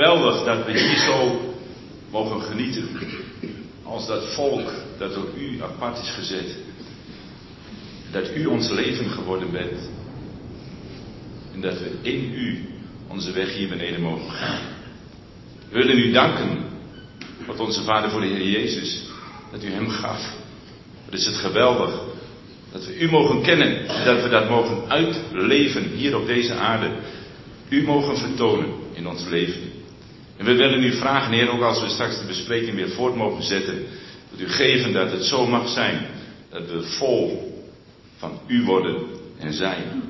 geweldig dat we hier zo mogen genieten. Als dat volk dat door u apart is gezet. Dat u ons leven geworden bent. En dat we in u onze weg hier beneden mogen gaan. We willen u danken, wat onze Vader voor de Heer Jezus, dat u hem gaf. Het is het geweldig dat we u mogen kennen en dat we dat mogen uitleven hier op deze aarde. U mogen vertonen in ons leven. En we willen u vragen, Heer, ook als we straks de bespreking weer voort mogen zetten, dat u geven dat het zo mag zijn dat we vol van u worden en zijn.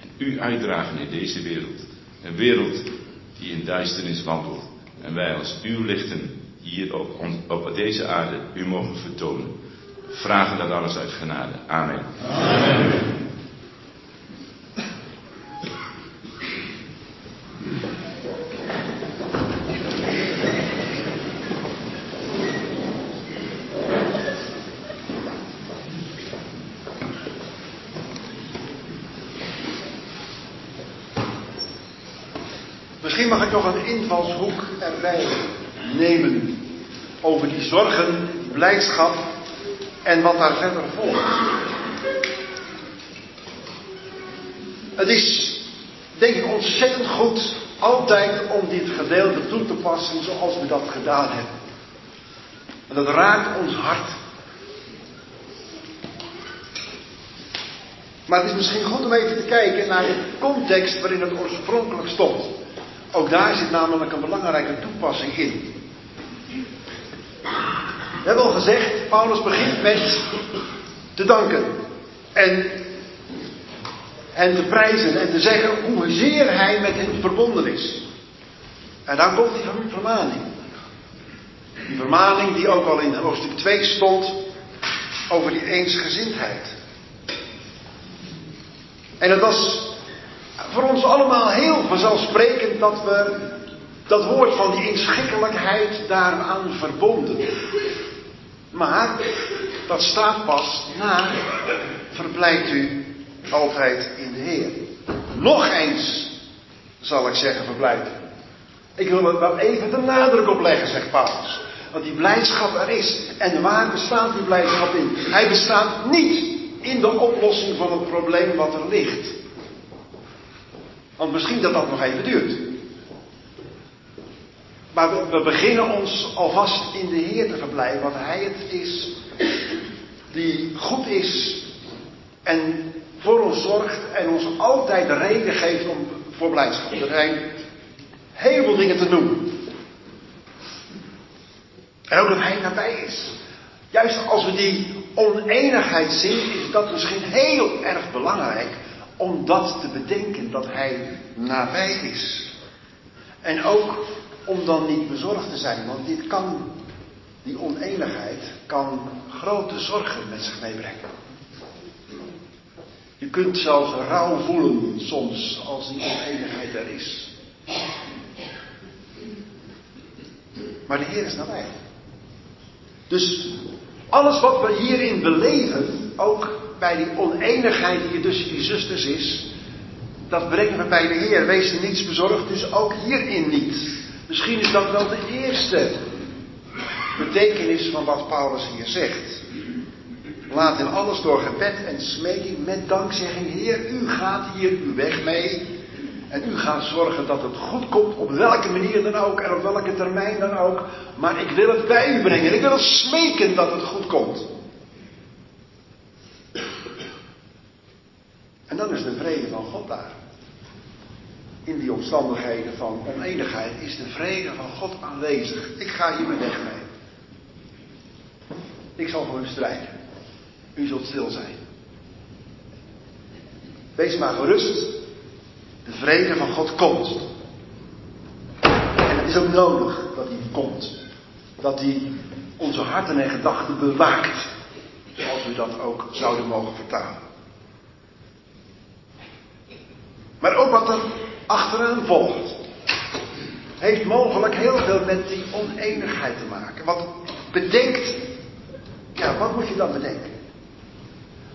En u uitdragen in deze wereld. Een wereld die in duisternis wandelt. En wij als uw lichten hier op, op deze aarde u mogen vertonen. Vragen dat alles uit genade. Amen. Amen. Misschien mag ik nog een invalshoek erbij nemen over die zorgen, blijdschap en wat daar verder volgt. Het is, denk ik, ontzettend goed altijd om dit gedeelte toe te passen zoals we dat gedaan hebben. En dat raakt ons hart. Maar het is misschien goed om even te kijken naar de context waarin het oorspronkelijk stond. Ook daar zit namelijk een belangrijke toepassing in. We hebben al gezegd, Paulus begint met te danken. En, en te prijzen en te zeggen hoezeer hij met hen verbonden is. En dan komt die vermaning. Die vermaning die ook al in hoofdstuk 2 stond over die eensgezindheid. En het was voor ons allemaal heel vanzelfsprekend dat we dat woord van die inschikkelijkheid daaraan verbonden. Maar dat staat pas na verblijft u altijd in de Heer. Nog eens zal ik zeggen verblijft. Ik wil er wel even de nadruk op leggen, zegt Paulus. Want die blijdschap er is. En waar bestaat die blijdschap in? Hij bestaat niet in de oplossing van het probleem wat er ligt. Want misschien dat dat nog even duurt. Maar we, beginnen ons alvast in de Heer te verblijven, want Hij het is die goed is en voor ons zorgt en ons altijd de reden geeft om, voor blijdschap. Er zijn heel veel dingen te noemen. En ook dat Hij nabij is. Juist als we die oneenigheid zien, is dat misschien heel erg belangrijk om dat te bedenken, dat Hij nabij is. En ook om dan niet bezorgd te zijn, want dit kan, die oneenigheid, kan grote zorgen met zich meebrengen. Je kunt zelfs rouw voelen soms als die oneenigheid er is. Maar de Heer is nabij. Dus alles wat we hierin beleven, ook bij die oneenigheid die er tussen die zusters is, dat brengen we bij de Heer. Wees er niets bezorgd, dus ook hierin niet. Misschien is dat wel de eerste betekenis van wat Paulus hier zegt. Laat in alles door gebed en smeking met dankzegging. Heer, u gaat hier uw weg mee. En u gaat zorgen dat het goed komt, op welke manier dan ook en op welke termijn dan ook. Maar ik wil het bij u brengen. Ik wil smeken dat het goed komt. En dan is de vrede van God daar. In die omstandigheden van oneenigheid is de vrede van God aanwezig. Ik ga hier mijn weg mee. Ik zal voor u strijden. U zult stil zijn. Wees maar gerust. De vrede van God komt. En het is ook nodig dat hij komt. Dat hij onze harten en gedachten bewaakt. Zoals we dat ook zouden mogen vertalen. Maar ook wat er achteraan volgt, heeft mogelijk heel veel met die oneenigheid te maken. Wat bedenkt, ja, wat moet je dan bedenken?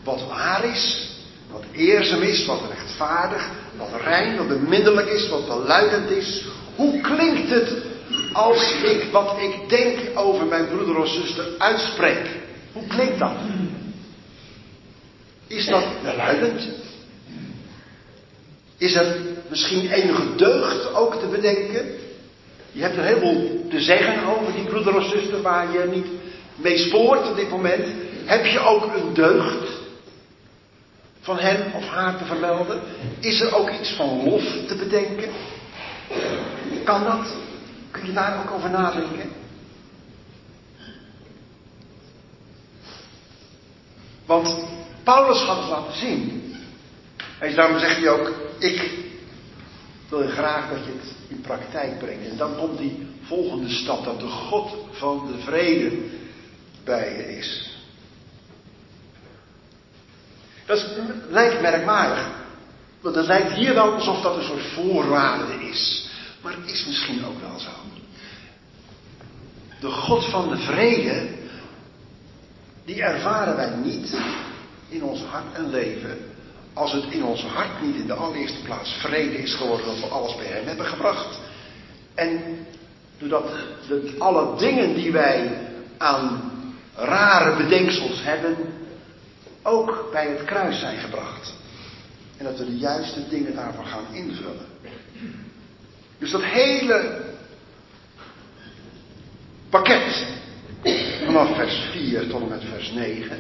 Wat waar is, wat eerzaam is, wat rechtvaardig, wat rein, wat bemiddelijk is, wat beluidend is, Hoe klinkt het als ik wat ik denk over mijn broeder of zuster uitspreek? Hoe klinkt dat? Is dat welluidend? Is er misschien enige deugd ook te bedenken? Je hebt een heleboel te zeggen over die broeder of zuster waar je niet mee spoort op dit moment. Heb je ook een deugd van hem of haar te vermelden? Is er ook iets van lof te bedenken? Kan dat? Kun je daar ook over nadenken? Want Paulus had het laten zien. En daarom zegt hij ook, ik wil graag dat je het in praktijk brengt. En dan komt die volgende stap, dat de God van de vrede bij je is. Dat lijkt merkwaardig. Want het lijkt hier wel alsof dat een soort voorwaarde is. Maar het is misschien ook wel zo. De God van de vrede, die ervaren wij niet in ons hart en leven. Als het in ons hart niet in de allereerste plaats vrede is geworden dat we alles bij Hem hebben gebracht. En doordat de, alle dingen die wij aan rare bedenksels hebben, ook bij het kruis zijn gebracht. En dat we de juiste dingen daarvan gaan invullen. Dus dat hele pakket vanaf vers 4 tot en met vers 9.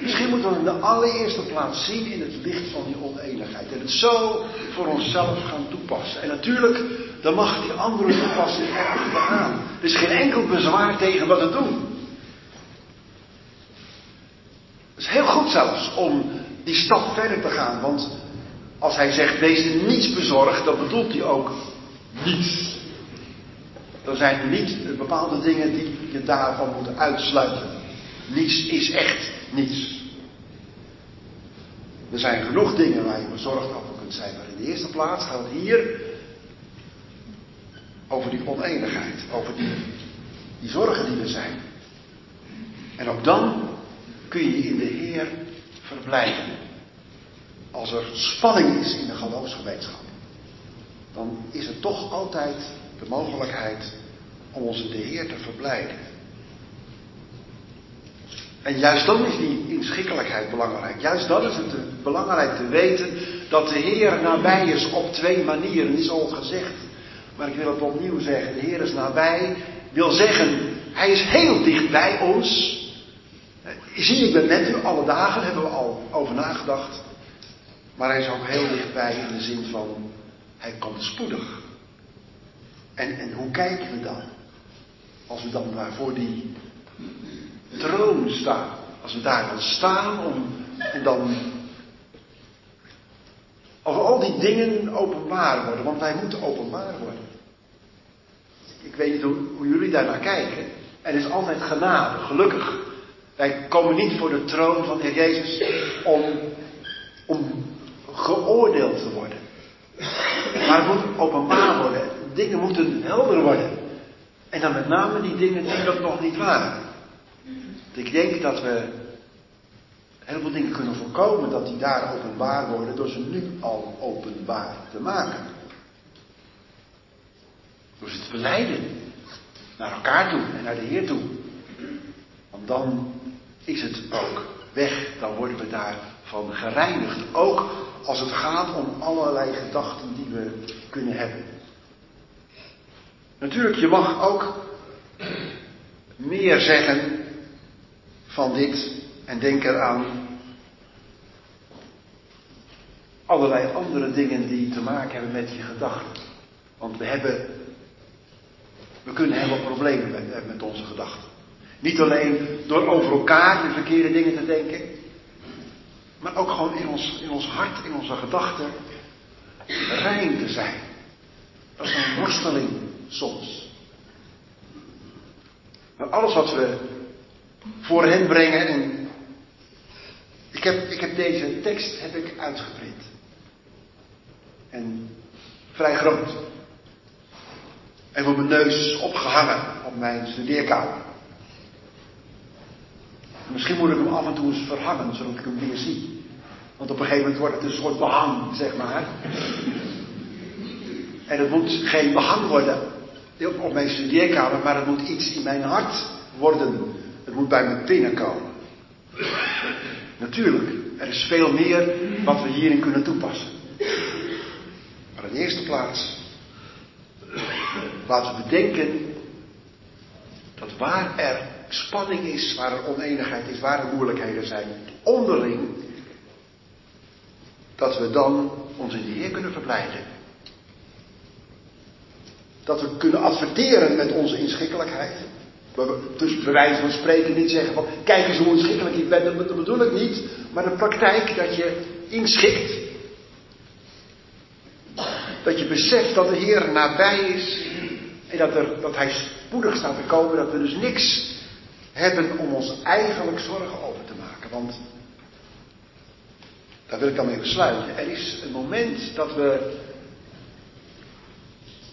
Misschien moeten we in de allereerste plaats zien in het licht van die oneenigheid. En het zo voor onszelf gaan toepassen. En natuurlijk, dan mag die andere toepassing erachteraan. Er is geen enkel bezwaar tegen wat we doen. Het is heel goed zelfs om die stap verder te gaan. Want als hij zegt, wees er niets bezorgd, dan bedoelt hij ook niets. Er zijn niet bepaalde dingen die je daarvan moet uitsluiten. Niets is echt niets. Er zijn genoeg dingen waar je bezorgd over kunt zijn. Maar in de eerste plaats gaat het hier over die oneenigheid. Over die, die zorgen die er zijn. En ook dan kun je in de Heer verblijven. Als er spanning is in de geloofsgemeenschap, dan is er toch altijd de mogelijkheid om ons in de Heer te verblijden. En juist dan is die inschikkelijkheid belangrijk. Juist dan is het belangrijk te weten dat de Heer nabij is op twee manieren. Is al gezegd, maar ik wil het opnieuw zeggen. De Heer is nabij, wil zeggen, Hij is heel dicht bij ons. Zie, ik ben met u alle dagen, hebben we al over nagedacht. Maar hij is ook heel dichtbij in de zin van, hij komt spoedig. En, en hoe kijken we dan? Als we dan daar voor die troon staan. Als we daar dan staan om, en dan of al die dingen openbaar worden, want wij moeten openbaar worden. Ik weet niet hoe, hoe jullie daar naar kijken. Er is altijd genade, gelukkig. Wij komen niet voor de troon van de Heer Jezus om, om geoordeeld te worden. Maar het moet openbaar worden. Dingen moeten helder worden. En dan met name die dingen die dat nog niet waren. Ik denk dat we heel veel dingen kunnen voorkomen dat die daar openbaar worden door ze nu al openbaar te maken. Door ze te beleiden. Naar elkaar toe en naar de Heer toe. Want dan is het ook weg. Dan worden we daarvan gereinigd. Ook als het gaat om allerlei gedachten die we kunnen hebben. Natuurlijk, je mag ook meer zeggen van dit en denk eraan allerlei andere dingen die te maken hebben met je gedachten. Want we hebben, we kunnen veel problemen met, met onze gedachten. Niet alleen door over elkaar de verkeerde dingen te denken, maar ook gewoon in ons, in ons hart, in onze gedachten, rein te zijn. Dat is een worsteling soms. Maar alles wat we voor hen brengen en ik heb, ik heb deze tekst heb ik uitgeprint. En vrij groot. En op mijn neus opgehangen op mijn studeerkamer. Misschien moet ik hem af en toe eens verhangen, zodat ik hem weer zie. Want op een gegeven moment wordt het een soort behang, zeg maar. En het moet geen behang worden op mijn studeerkamer, maar het moet iets in mijn hart worden. Het moet bij me binnenkomen. Natuurlijk, er is veel meer wat we hierin kunnen toepassen. Maar in de eerste plaats, laten we bedenken dat waar er spanning is, waar er oneenigheid is, waar er moeilijkheden zijn, onderling, dat we dan ons in de Heer kunnen verblijden. Dat we kunnen adverteren met onze inschikkelijkheid. Dus bij wijze van spreken niet zeggen van, kijk eens hoe inschikkelijk ik ben, dat bedoel ik niet. Maar de praktijk dat je inschikt. Dat je beseft dat de Heer nabij is. En dat, er, dat Hij spoedig staat te komen. Dat we dus niks hebben om ons eigenlijk zorgen over te maken. Want, daar wil ik dan mee besluiten. Er is een moment dat we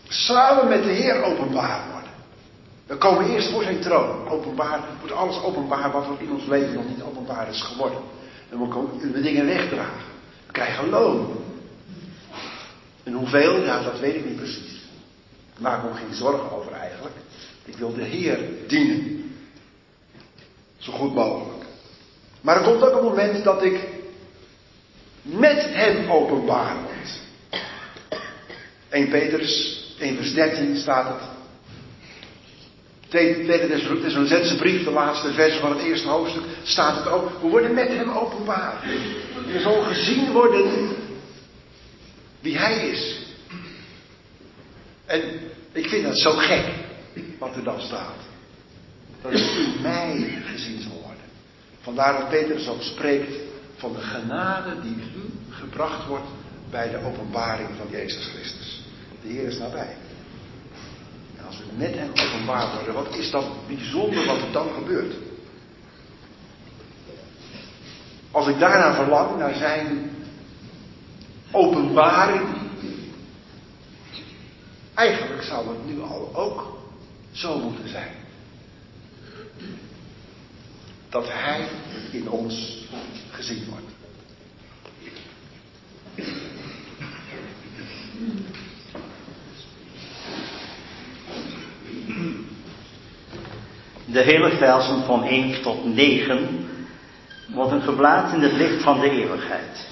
samen met de Heer openbaar worden. We komen eerst voor zijn troon. Openbaar, wordt alles openbaar wat er in ons leven nog niet openbaar is geworden. En we we dingen wegdragen. We krijgen loon. En hoeveel? Ja, dat weet ik niet precies. Maak me geen zorgen over eigenlijk. Ik wil de Heer dienen. Zo goed mogelijk. Maar er komt ook een moment dat ik met hem openbaar word. 1 Petrus 1 vers 13 staat het. Tweede Thessalonicense brief, de laatste vers van het eerste hoofdstuk, staat het ook. We worden met hem openbaar. Er zal gezien worden wie hij is. En ik vind dat zo gek, wat er dan staat. Dat in mij gezien zal worden. Vandaar dat Petrus ook spreekt van de genade die u gebracht wordt bij de openbaring van Jezus Christus. De Heer is nabij. Als we met hem openbaar worden, wat is dat bijzonder wat er dan gebeurt? Als ik daarna verlang, naar zijn openbaring. Eigenlijk zou het nu al ook zo moeten zijn. Dat hij in ons gezien wordt. De hele versen van 1 tot 9 worden geplaatst in het licht van de eeuwigheid.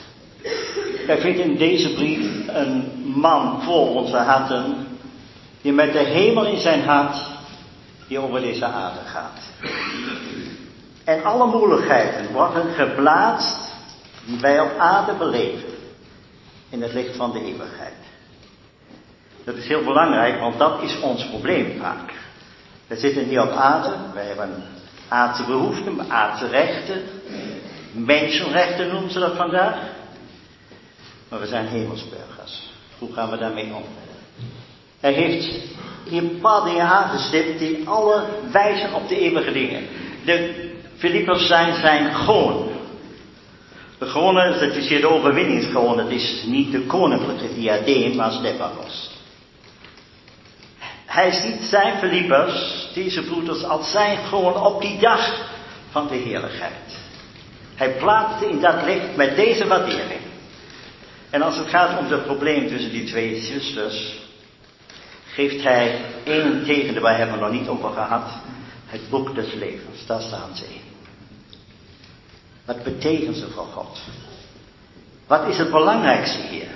Wij vinden in deze brief een man voor onze harten, die met de hemel in zijn hart, die over deze aarde gaat. En alle moeilijkheden worden geplaatst die wij op aarde beleven, in het licht van de eeuwigheid. Dat is heel belangrijk, want dat is ons probleem vaak. We zitten hier op aarde, wij hebben aardse behoeften, aardse rechten, mensenrechten noemen ze dat vandaag. Maar we zijn hemelsburgers. Hoe gaan we daarmee om? Hij heeft hier een paar dingen aangestipt die alle wijzen op de eeuwige dingen. De Filippers zijn zijn gewoon. De gewone, dat is hier de overwinningsgewone, het is niet de koninklijke diadeem, maar Stephanos. Hij ziet zijn Filippers, deze broeders, als zijn gewoon op die dag van de heerlijkheid. Hij plaatste in dat licht met deze waardering. En als het gaat om het probleem tussen die twee zusters, geeft hij één tegen, waar hebben we nog niet over gehad, het boek des levens. Daar staan ze in. Wat betekenen ze voor God? Wat is het belangrijkste hier?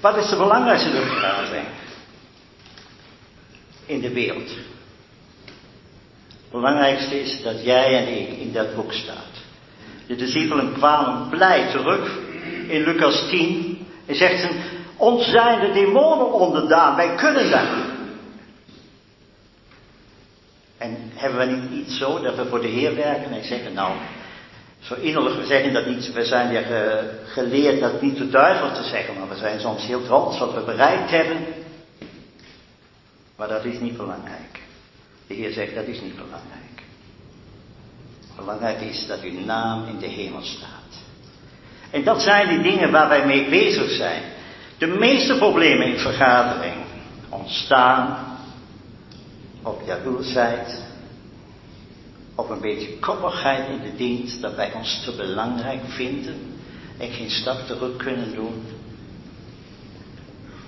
Wat is de belangrijkste vergadering in de wereld? Het belangrijkste is dat jij en ik in dat boek staat. De discipelen kwamen blij terug in Lucas 10 en zegt ze, ons zijn de demonen onderdaan, wij kunnen dat. En hebben we niet iets zo dat we voor de Heer werken en zeggen, nou, zo innerlijk, we zeggen dat niet, we zijn weer geleerd dat niet de duivel te zeggen, maar we zijn soms heel trots wat we bereikt hebben. Maar dat is niet belangrijk. De Heer zegt, dat is niet belangrijk. Belangrijk is dat uw naam in de hemel staat. En dat zijn die dingen waar wij mee bezig zijn. De meeste problemen in vergadering ontstaan op jaloersheid, op een beetje koppigheid in de dienst, dat wij ons te belangrijk vinden en geen stap terug kunnen doen.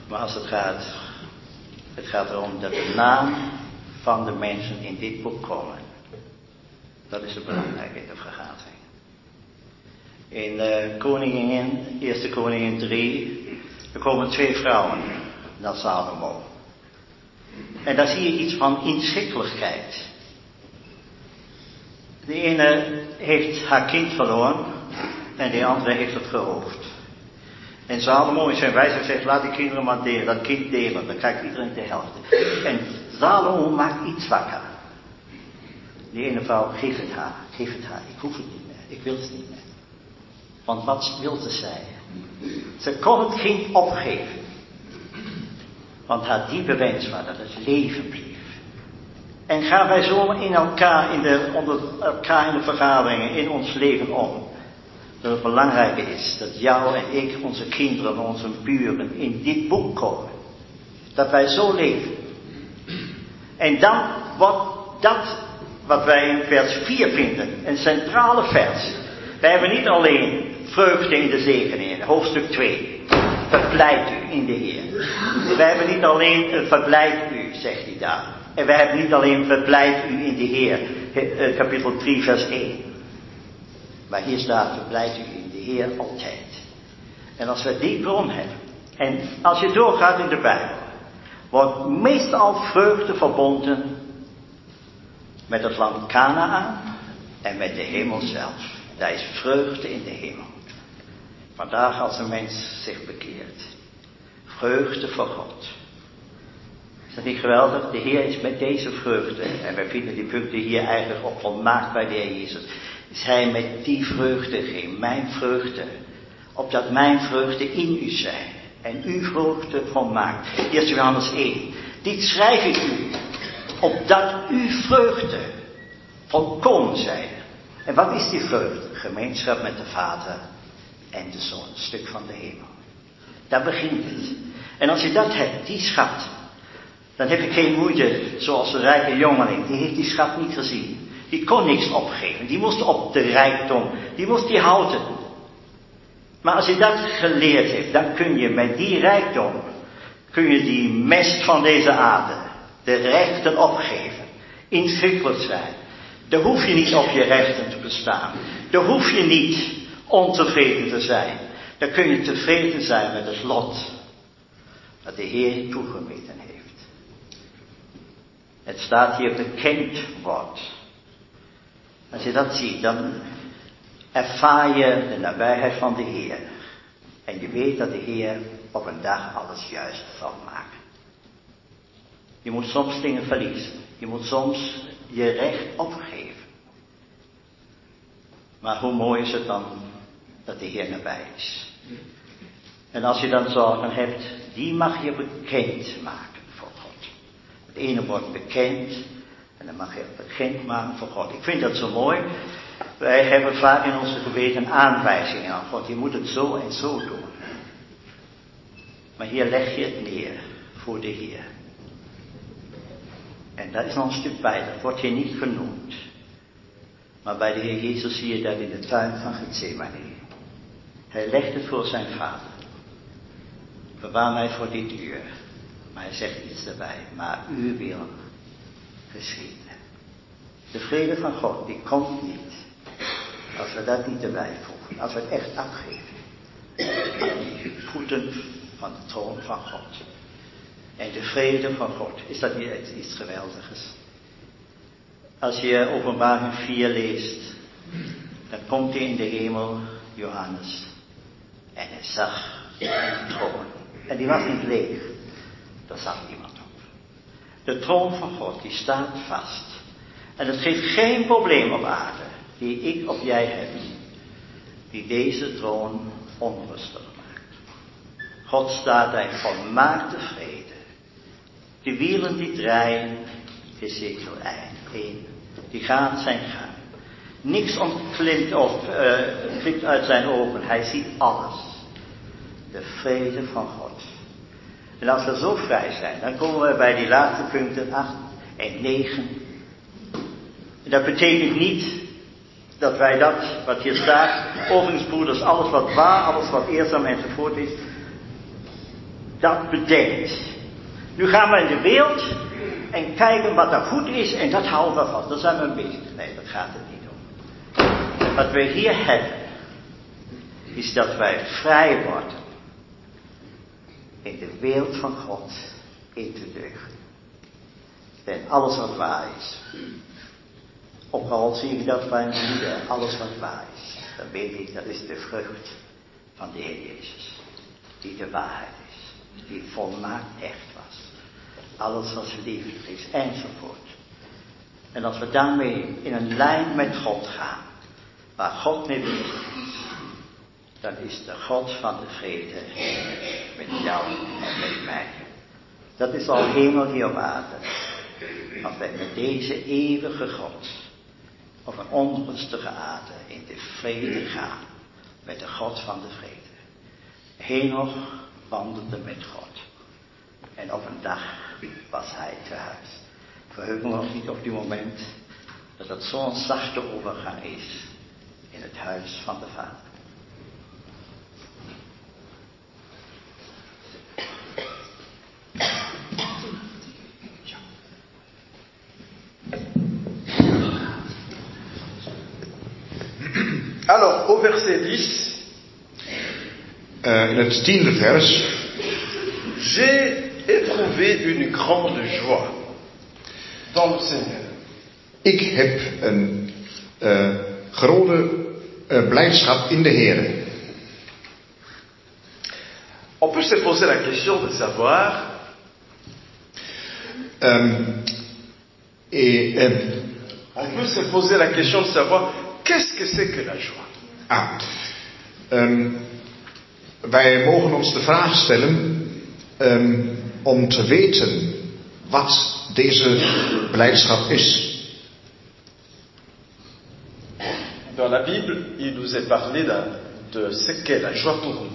Maar als het gaat Het gaat erom dat de naam van de mensen in dit boek komen. Dat is het belangrijke in de vergadering. In uh, Koningin, Eerste Koningin 3, er komen twee vrouwen naar Salomo. En daar zie je iets van inschikkelijkheid. De ene heeft haar kind verloren en de andere heeft het gehoofd. En Salomo in zijn wijze zegt, laat die kinderen maar delen, dat kind delen, dan krijgt iedereen de helft. En Salomo maakt iets wakker. De ene vrouw, geef het haar, geef het haar, ik hoef het niet meer, ik wil het niet meer. Want wat wilde zij? Ze kon het kind opgeven. Want haar diepe wens was dat het leven bleef. En gaan wij zo in elkaar, in de, onder elkaar in de vergaderingen, in ons leven om. Dat het belangrijke is dat jou en ik, onze kinderen, onze buren in dit boek komen. Dat wij zo leven. En dan wordt dat wat wij in vers 4 vinden, een centrale vers. Wij hebben niet alleen vreugde in de zegeningen, hoofdstuk 2. Verblijd u in de Heer. Wij hebben niet alleen verblijd u, zegt hij daar. En wij hebben niet alleen verblijd u in de Heer, uh, kapitel 3, vers 1. Maar hier staat verblijd u in de Heer altijd. En als we die bron hebben, en als je doorgaat in de Bijbel, wordt meestal vreugde verbonden met het land Canaan en met de hemel zelf. Daar is vreugde in de hemel. Vandaag als een mens zich bekeert. Vreugde voor God. Is dat niet geweldig? De Heer is met deze vreugde. En wij vinden die punten hier eigenlijk op volmaakt bij de Heer Jezus. Hij met die vreugde geen mijn vreugde. Opdat mijn vreugde in u zijn. En uw vreugde volmaakt. 1 Johannes 1. Dit schrijf ik u. Opdat uw vreugde volkomen zijn. En wat is die vreugde? Gemeenschap met de Vader en de Zoon, een stuk van de hemel. Daar begint het. En als je dat hebt, die schat, dan heb je geen moeite, zoals de rijke jongeling, die heeft die schat niet gezien. Die kon niks opgeven, die moest op de rijkdom, die moest die houden. Maar als je dat geleerd hebt, dan kun je met die rijkdom, kun je die mest van deze aarde, de rechten opgeven, inschikkelijk zijn. Daar hoef je niet op je rechten te bestaan. Daar hoef je niet ontevreden te zijn. Dan kun je tevreden zijn met het lot dat de Heer toegemeten heeft. Het staat hier bekend wordt. Als je dat ziet, dan ervaar je de nabijheid van de Heer. En je weet dat de Heer op een dag alles juist zal maken. Je moet soms dingen verliezen. Je moet soms je recht opgeven. Maar hoe mooi is het dan dat de Heer nabij is. En als je dan zorgen hebt, die mag je bekend maken voor God. Het ene wordt bekend en dan mag je bekend maken voor God. Ik vind dat zo mooi. Wij hebben vaak in onze geweten aanwijzingen aan God. Je moet het zo en zo doen. Maar hier leg je het neer voor de Heer. En daar is nog een stuk bij, dat wordt hier niet genoemd. Maar bij de Heer Jezus zie je dat in de tuin van Gethsemane. Hij legt het voor zijn vader. Bewaar mij voor dit uur. Maar hij zegt iets erbij. Maar uw wil geschieden. De vrede van God, die komt niet. Als we dat niet erbij voegen. Als we het echt afgeven. Die voeten van de troon van God. En de vrede van God. Is dat niet iets geweldigs? Als je openbaring 4 leest. Dan komt hij in de hemel, Johannes. En hij zag een troon. En die was niet leeg. Daar zat iemand. De troon van God, die staat vast. En het geeft geen probleem op aarde, die ik of jij hebt, die deze troon onrustig maakt. God staat daar volmaakte vrede. De wielen die draaien, Ezekiel 1, die gaan zijn gang. Niks ontklimt of uh, uit zijn ogen. Hij ziet alles. De vrede van God. En als we zo vrij zijn, dan komen we bij die laatste punten 8 en 9. En dat betekent niet dat wij dat, wat hier staat, overigens alles wat waar, alles wat eerzaam enzovoort is, dat bedenkt. Nu gaan we in de wereld en kijken wat er goed is en dat houden we vast. Dat zijn we bezig. Nee, dat gaat het niet om. Wat we hier hebben, is dat wij vrij worden in de wereld van God in te deugen. En alles wat waar is. Al zie ik dat bij mijn alles wat waar is, dan weet ik dat is de vrucht van de Heer Jezus. Die de waarheid is. Die volmaakt echt was. Alles wat liefde is, enzovoort. En als we daarmee in een lijn met God gaan, waar God mee bezig is, dan is de God van de vrede met jou en met mij. Dat is al hemel hier op aarde. Als wij met deze eeuwige God op een onrustige aarde in de vrede gaan met de God van de vrede. Henoch wandelde met God. En op een dag was hij te huis. Verheugen we ons niet op die moment dat het zo'n zachte overgang is in het huis van de Vader. Alors, au verset 10, Uh, in het tiende vers. j'ai éprouvé une grande joie dans le Seigneur. Ik heb een uh, grote uh, blijdschap in de Heer. On peut se poser la question de savoir Um, et, um, On peut se poser la question de savoir qu'est-ce que c'est que la joie? Ah, um, wij mogen ons de vraag stellen um, om te weten wat deze blijdschap is. Dans la Bible, il nous est parlé de ce qu'est la joie pour nous.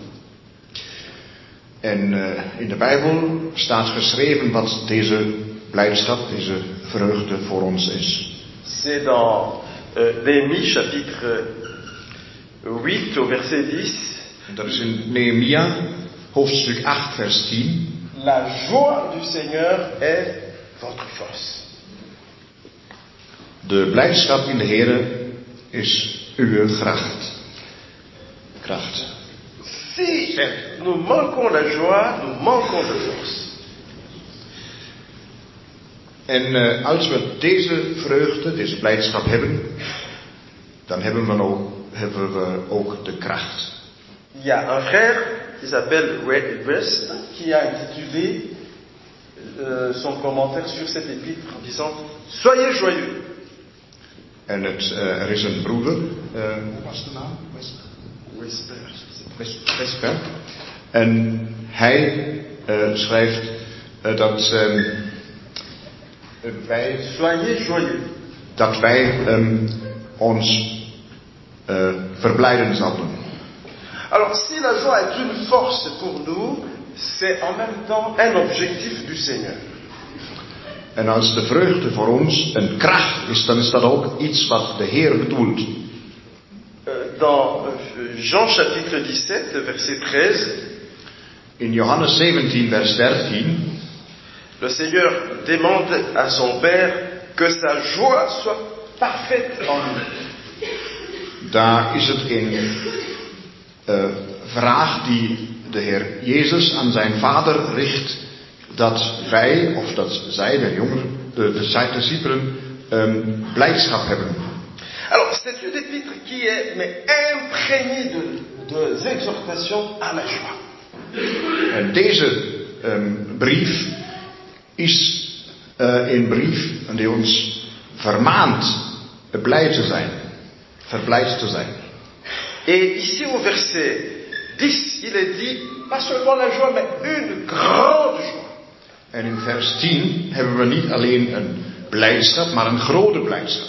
En uh, in de Bijbel staat geschreven wat deze blijdschap, deze vreugde voor ons is. C'est dans euh, Néhémie chapitre 8 au verset 10. En dat is in Nehemia, hoofdstuk 8, vers 10. La joie du Seigneur est votre force. De blijdschap in de Heer is uw kracht. Kracht. Si nous manquons la joie, nous manquons de force. En uh, als we deze vreugde, deze blijdschap hebben, dan hebben we ook, hebben we ook de kracht. Il y a un frère qui s'appelle Red West qui a intitulé euh, son commentaire sur cette épître en disant Soyez joyeux. En het, uh, er is een broeder, uh, hoe was de naam? Wesper. Wes- Wesper. En hij uh, schrijft uh, dat um, wij, Soyez joyeux. dat wij um, ons uh, verblijden zouden. Alors, si la joie est une force pour nous, c'est en même temps un objectif du Seigneur. En als de vreugde voor ons een kracht is, dan is dat ook iets wat de Heer bedoelt. Euh, dans euh, Jean chapitre 17, verset 13, In Johannes 17, vers 13, le Seigneur demande à son Père que sa joie soit parfaite en lui. Daar is het een uh, vraag die de Heer Jezus aan zijn Vader richt, dat wij, of dat zij, de jongeren, de, de discipelen, um, blijdschap hebben. Alors, c'est une épître qui est mais imprégnée de, de exhortations à la joie. En deze um, brief is uh, een brief die ons vermaant blij te zijn, Et ici au verset 10, il est dit, pas seulement la joie, mais une grande joie. En in vers 10 hebben we niet alleen een blijdschap, maar een grote blijdschap.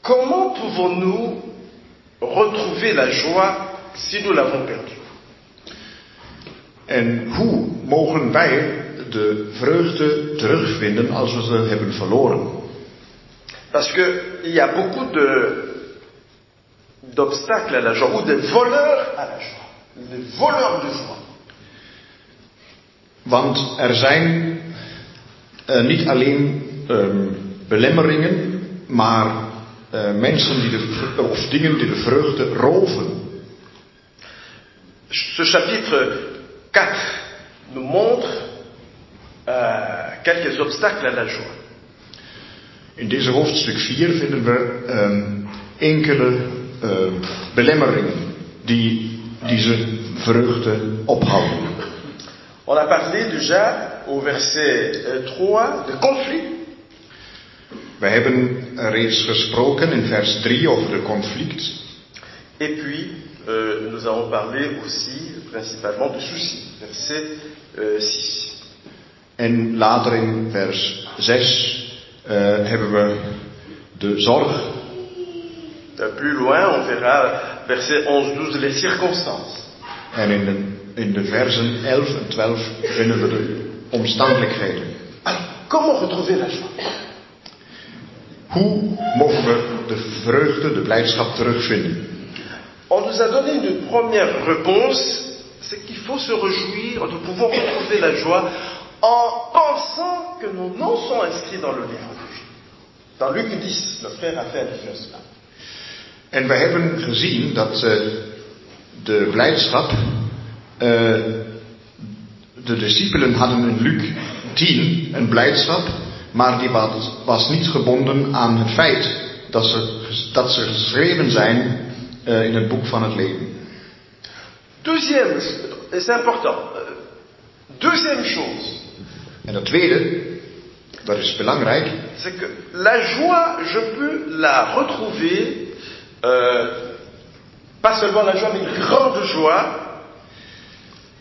Comment pouvons-nous retrouver la joie si nous l'avons perdue? En hoe mogen wij de vreugde terugvinden als we ze hebben verloren? Parce qu'il y a beaucoup de, d'obstacles à la joie ou des voleurs à la joie. Des voleurs de joie. Want er zijn eh, niet alleen ehm, belemmeringen, maar eh, mensen die de, of dingen die de vreugde roven. Ce chapitre 4 nous montre euh, quelques obstacles à la joie. In deze hoofdstuk 4 vinden we ehm, enkele ehm, belemmeringen die deze vreugde ophouden. On a parlé déjà au verset euh, 3 de conflit. We hebben reeds gesproken in vers 3 over de conflict. Et puis, euh, nous avons parlé aussi principalement de soucis, verset euh, 6. En later in vers 6 eh, hebben we de zorg. Plus loin, on verra verset 11, 12, les circonstances. En in de, in de versen 11 en 12 vinden we de omstandigheden. Alors, comment retrouver la joie Hoe mogen we de vreugde, de blijdschap terugvinden? On nous a donné une première réponse, c'est qu'il faut se réjouir, nous pouvons retrouver la joie en pensant que nos noms sont inscrits dans le livre de vie. Dans Luc 10, le frère a fait allusion à cela. En we hebben gezien dat eh, de blijdschap. eh, de discipelen hadden in Luc 10 een blijdschap, maar die was, was niet gebonden aan het feit dat ze, dat ze geschreven zijn eh, in het boek van het leven. Deuxième, et c'est important, euh, deuxième chose, En het tweede, dat is belangrijk, c'est que la joie, je peux la retrouver, euh, pas seulement la joie, mais une grande joie,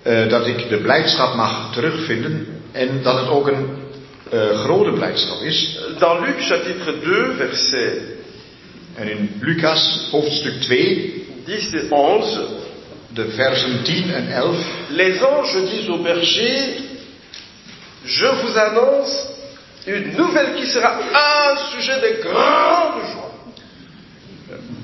eh, dat ik de blijdschap mag terugvinden en dat het ook een eh, grote blijdschap is. dans Luc chapitre 2, verset En in Lucas hoofdstuk 2, 10 et 11, de versen 10 en 11, Les anges disent aux bergers, je vous annonce une nouvelle qui sera un sujet de grande joie.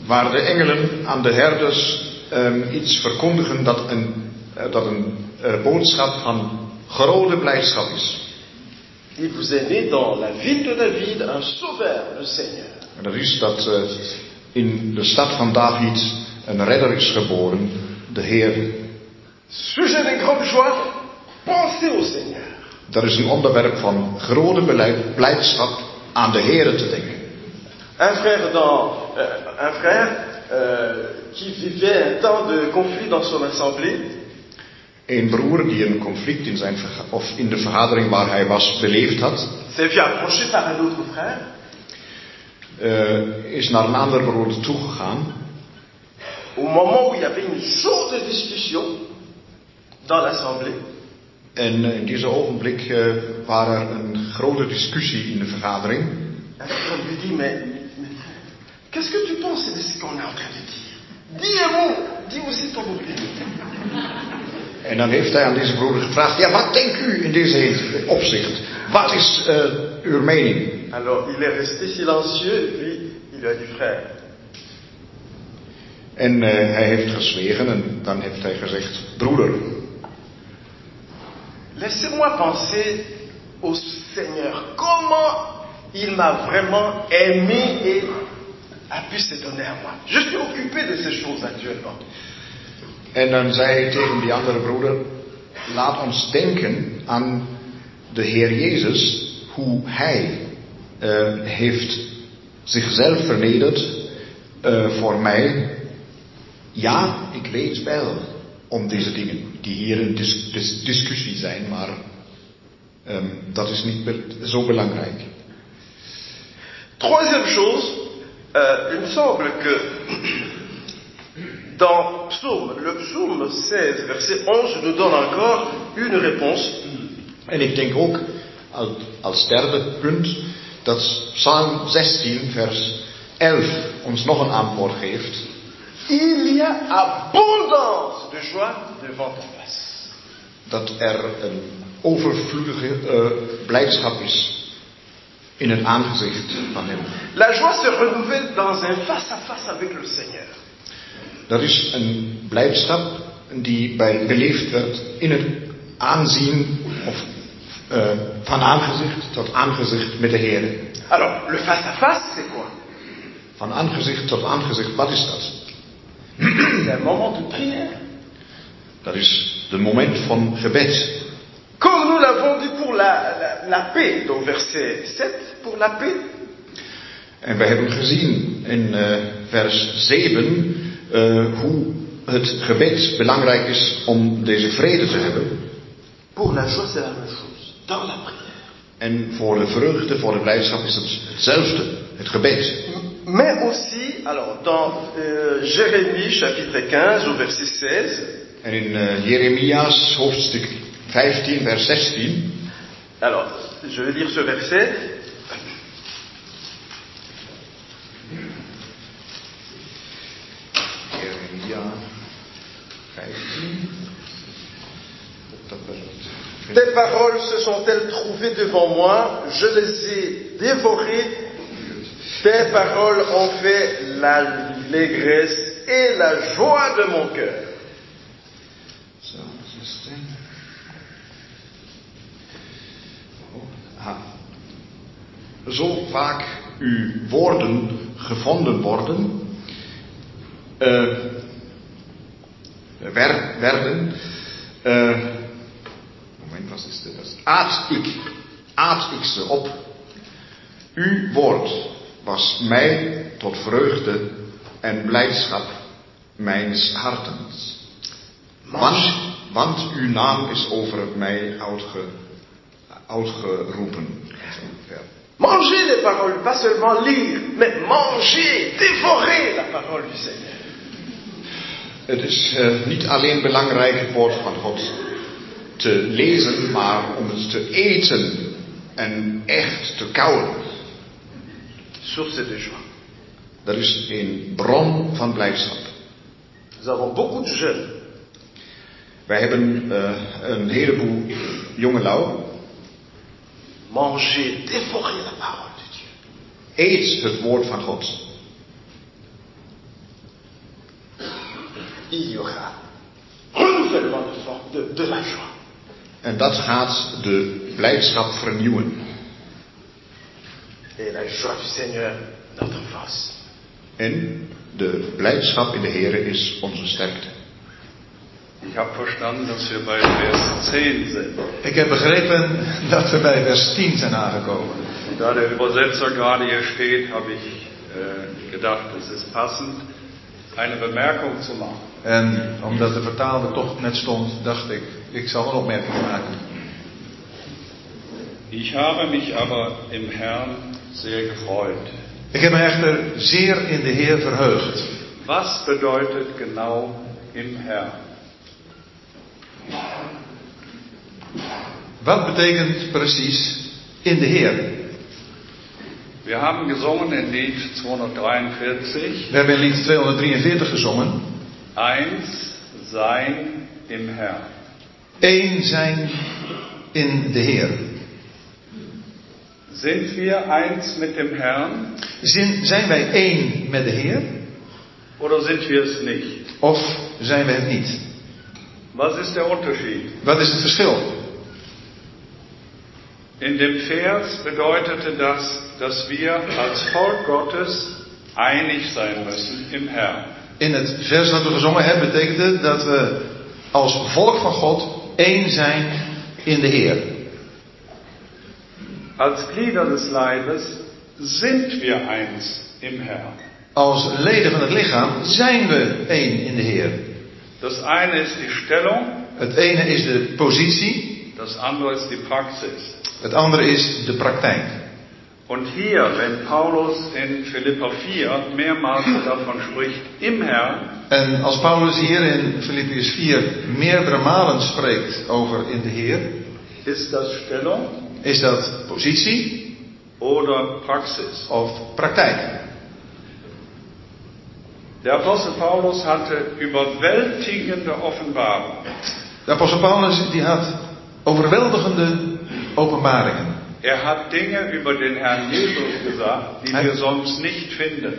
waar de engelen aan de herders ehm, iets verkondigen dat een, eh, dat een eh, boodschap van grote blijdschap is. Il vous est né dans la ville de David un sauveur, le Seigneur. En dat is dat eh, in de stad van David een redder is geboren, de Heer. Joie, pensez au Seigneur. Dat is een onderwerp van grote beleid- blijdschap aan de Heer te denken. Un frère, dans, euh, un frère euh, qui vivait un temps de conflit dans son assemblée, Een broer die een conflict in, zijn of in de vergadering waar hij was beleefd had, s'est vu approché par un autre frère eh, is naar een ander broer toegegaan. Au moment où il y avait une chaude discussion dans l'assemblée. En eh, in deze ogenblik eh, was er een grote discussie in de vergadering. Un frère lui dit, mais, mais qu'est-ce que tu penses de ce qu'on est en train de dire Dis un mot, dis aussi ton opinion. En dan heeft hij aan deze broer gevraagd: Ja, wat denkt u in deze opzicht? Wat is eh, uw mening? Alors il est resté silencieux puis il a dit, frère, En eh, hij heeft gezwegen en dan heeft hij gezegd: Broeder, laissez-moi penser au Seigneur. Comment il m'a vraiment aimé et a pu se donner à moi. Je suis occupé de ces choses actuellement. En dan zei hij tegen die andere broeder: Laat ons denken aan de Heer Jezus, hoe Hij eh, heeft zichzelf vernederd eh, voor mij. Ja, ik weet wel om deze dingen die hier een dis- dis- discussie zijn, maar ehm, dat is niet zo belangrijk. Troisième chose, euh, il me semble que dans Psaume, le psaume 16, verset 11, nous donne encore une réponse. En ik denk ook als, als derde punt dat Psalm 16, vers 11 ons nog een antwoord geeft. Il y a abondance de joie devant ta face. Dat er een overvloedige eh, blijdschap is in het aangezicht van hem. La joie se renouvelle dans un face-à-face avec le Seigneur. Dat is een blijdschap die bij beleefd werd in het aanzien of uh, van aangezicht tot aangezicht met de Heer. Alors, le face-à-face, c'est quoi Van aangezicht tot aangezicht, wat is dat? C'est un moment de prière. Dat is de moment van gebed. Comme nous l'avons dit pour la, la, la paix, donc verset 7, pour la paix. En we hebben gezien in uh, vers 7 uh, hoe het gebed belangrijk is om deze vrede te hebben. Pour la joie, c'est la même chose. Dans la prière. En voor de vreugde, voor de blijdschap is het hetzelfde, het gebed. Mais aussi, alors, dans euh, Jérémie chapitre 15 au verset 16. En in uh, Jeremias hoofdstuk 15, vers 16. Alors, je vais lire ce verset. Jeremia 15. Tes paroles se sont-elles trouvées devant moi? Je les ai dévorées. Tes paroles ont fait l'allégresse et la joie de mon cœur. Zo, 16. Ah. Zo vaak uw woorden gevonden worden, uh, wer, werden, uh, moment, wat is dit? Aat ik, aat ik ze op. Uw woord was mij tot vreugde en blijdschap mijns hartens. Want, want uw naam is over mij uitge, uitgeroepen. Mangez les paroles, pas seulement lire, mais manger, dévorer la parole du Seigneur. Het is uh, niet alleen belangrijk het woord van God te lezen, maar om het te eten en echt te kauwen. Source de joie. Dat is een bron van blijdschap. Nous avons beaucoup de jeunes. Wij hebben uh, een heleboel jongelui. Manger, dévorer la parole de Dieu. Eet het woord van God. Il y aura renouvellement de, de, de la joie. En dat gaat de blijdschap vernieuwen. Et la joie du Seigneur, notre force. En de blijdschap in de Heer is onze sterkte. Ich habe verstanden, dass wir bei Vers 10 sind. Ik heb begrepen dat we bij vers 10 zijn aangekomen. Da der Übersetzer gerade hier steht, habe ich äh, gedacht, es ist passend, eine Bemerkung zu machen. En omdat de vertaler toch net stond, dacht ik, ik zal een opmerking maken. Ich habe mich aber im Herrn sehr gefreut. Ik heb me echter zeer in de Heer verheugd. Was bedeutet genau im Herrn? Wat betekent precies in de Heer? Wir haben gesungen in Lied 243, We hebben in lied 243 gezongen. eins sein im Herrn. Eén zijn in de Heer. Sind wir eins mit dem Herrn Zin, zijn wij één met de Heer? oder sind wir es nicht? Of zijn wij het niet? Was ist der Unterschied? Wat is het verschil? In dem Vers bedeutete das, dass wir als Volk Gottes einig sein müssen im Herrn. In het vers dat we gezongen hebben betekent het dat we als volk van God één zijn in de Heer. Als Glieder des Leibes sind wir eins im Herrn. Als leden van het lichaam zijn we één in de Heer. Das eine ist die Stellung, Het ene is de positie, das andere ist die Praxis. het andere is de praktijk. Und hier, wenn Paulus in Philippa 4 mehrmals davon spricht, im Herrn, En als Paulus hier in Filippiërs 4 meerdere malen spreekt over in de Heer, ist das Stellung is dat positie oder Praxis. of praktijk. Der Apostel Paulus hatte überwältigende Offenbarung. De apostel Paulus die had overweldigende openbaringen. Er hat Dinge über den Herrn Jesus gesagt, die Hij- wir sonst nicht finden.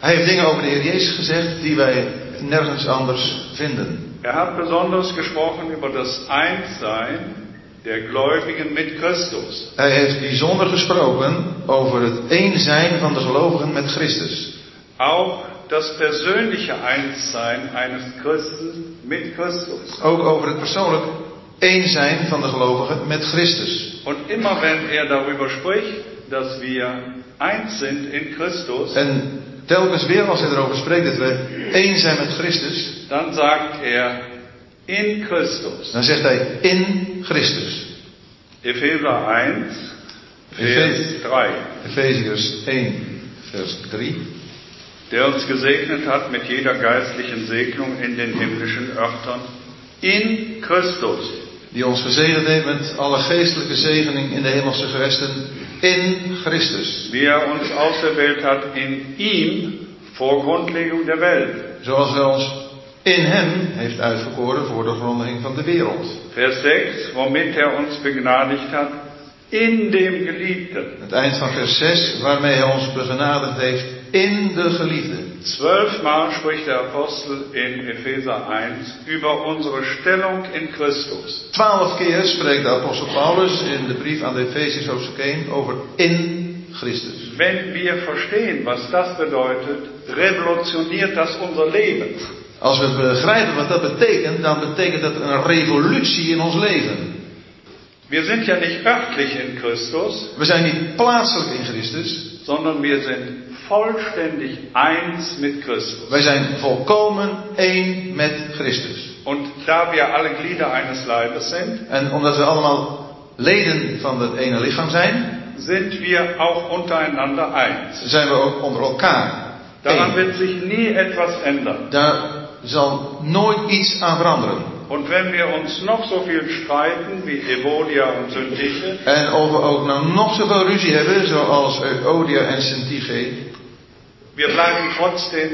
Hij heeft dingen over de Heer Jezus gezegd die wij nergens anders vinden. Er hat besonders gesprochen über das Einssein der Gläubigen mit Christus. Hij heeft bijzonder gesproken over het een zijn van de gelovigen met Christus. Auch das persönliche Einssein eines Christen mit Christus. Ook over het persoonlijk een zijn van de gelovigen met Christus. Und immer wenn er darüber spricht, dass wir eins sind in Christus, En telkens weer als hij erover spreekt dat we één zijn met Christus, dann sagt er in Christus. dan zegt hij in Christus. Epheser 1, Vers Ephes- 3. Efeziërs 1, vers 3. der uns gesegnet hat mit jeder geistlichen Segnung in den himmlischen Örtern in Christus. Die ons gezegend heeft met alle geestelijke zegening in de hemelse gewesten in Christus. Wie er uns auserwählt hat in ihm vor Grundlegung der Welt. Zoals hij ons in hem heeft uitverkoren voor de grondlegging van de wereld. Vers 6, womit er uns begnadigt hat in dem Geliebten. Het eind van vers 6, waarmee hij ons begenadigd heeft in de geliefde. Zwölfmal spricht der Apostel in Epheser 1 über unsere Stellung in Christus. Twaalf keer spreekt de apostel Paulus in de brief aan de Efeziërs hoofdstuk 1 over in Christus. Wenn wir verstehen, was das bedeutet, revolutioniert das unser Leben. Als we begrijpen wat dat betekent, dan betekent dat een revolutie in ons leven. Wir sind ja nicht örtlich in Christus, We zijn niet plaatselijk in Christus, sondern wir sind vollständig eins mit Christus. wij zijn volkomen één met Christus. Und da wir alle Glieder eines Leibes sind, En omdat we allemaal leden van het ene lichaam zijn, sind wir auch untereinander eins. zijn we ook onder elkaar. Daran wird sich nie etwas ändern. Daar zal nooit iets aan veranderen. Und wenn wir uns noch so viel streiten wie Evodia und Syntyche, En of we ook nou nog zoveel ruzie hebben, zoals Euodia en Syntyche, wir bleiben trotzdem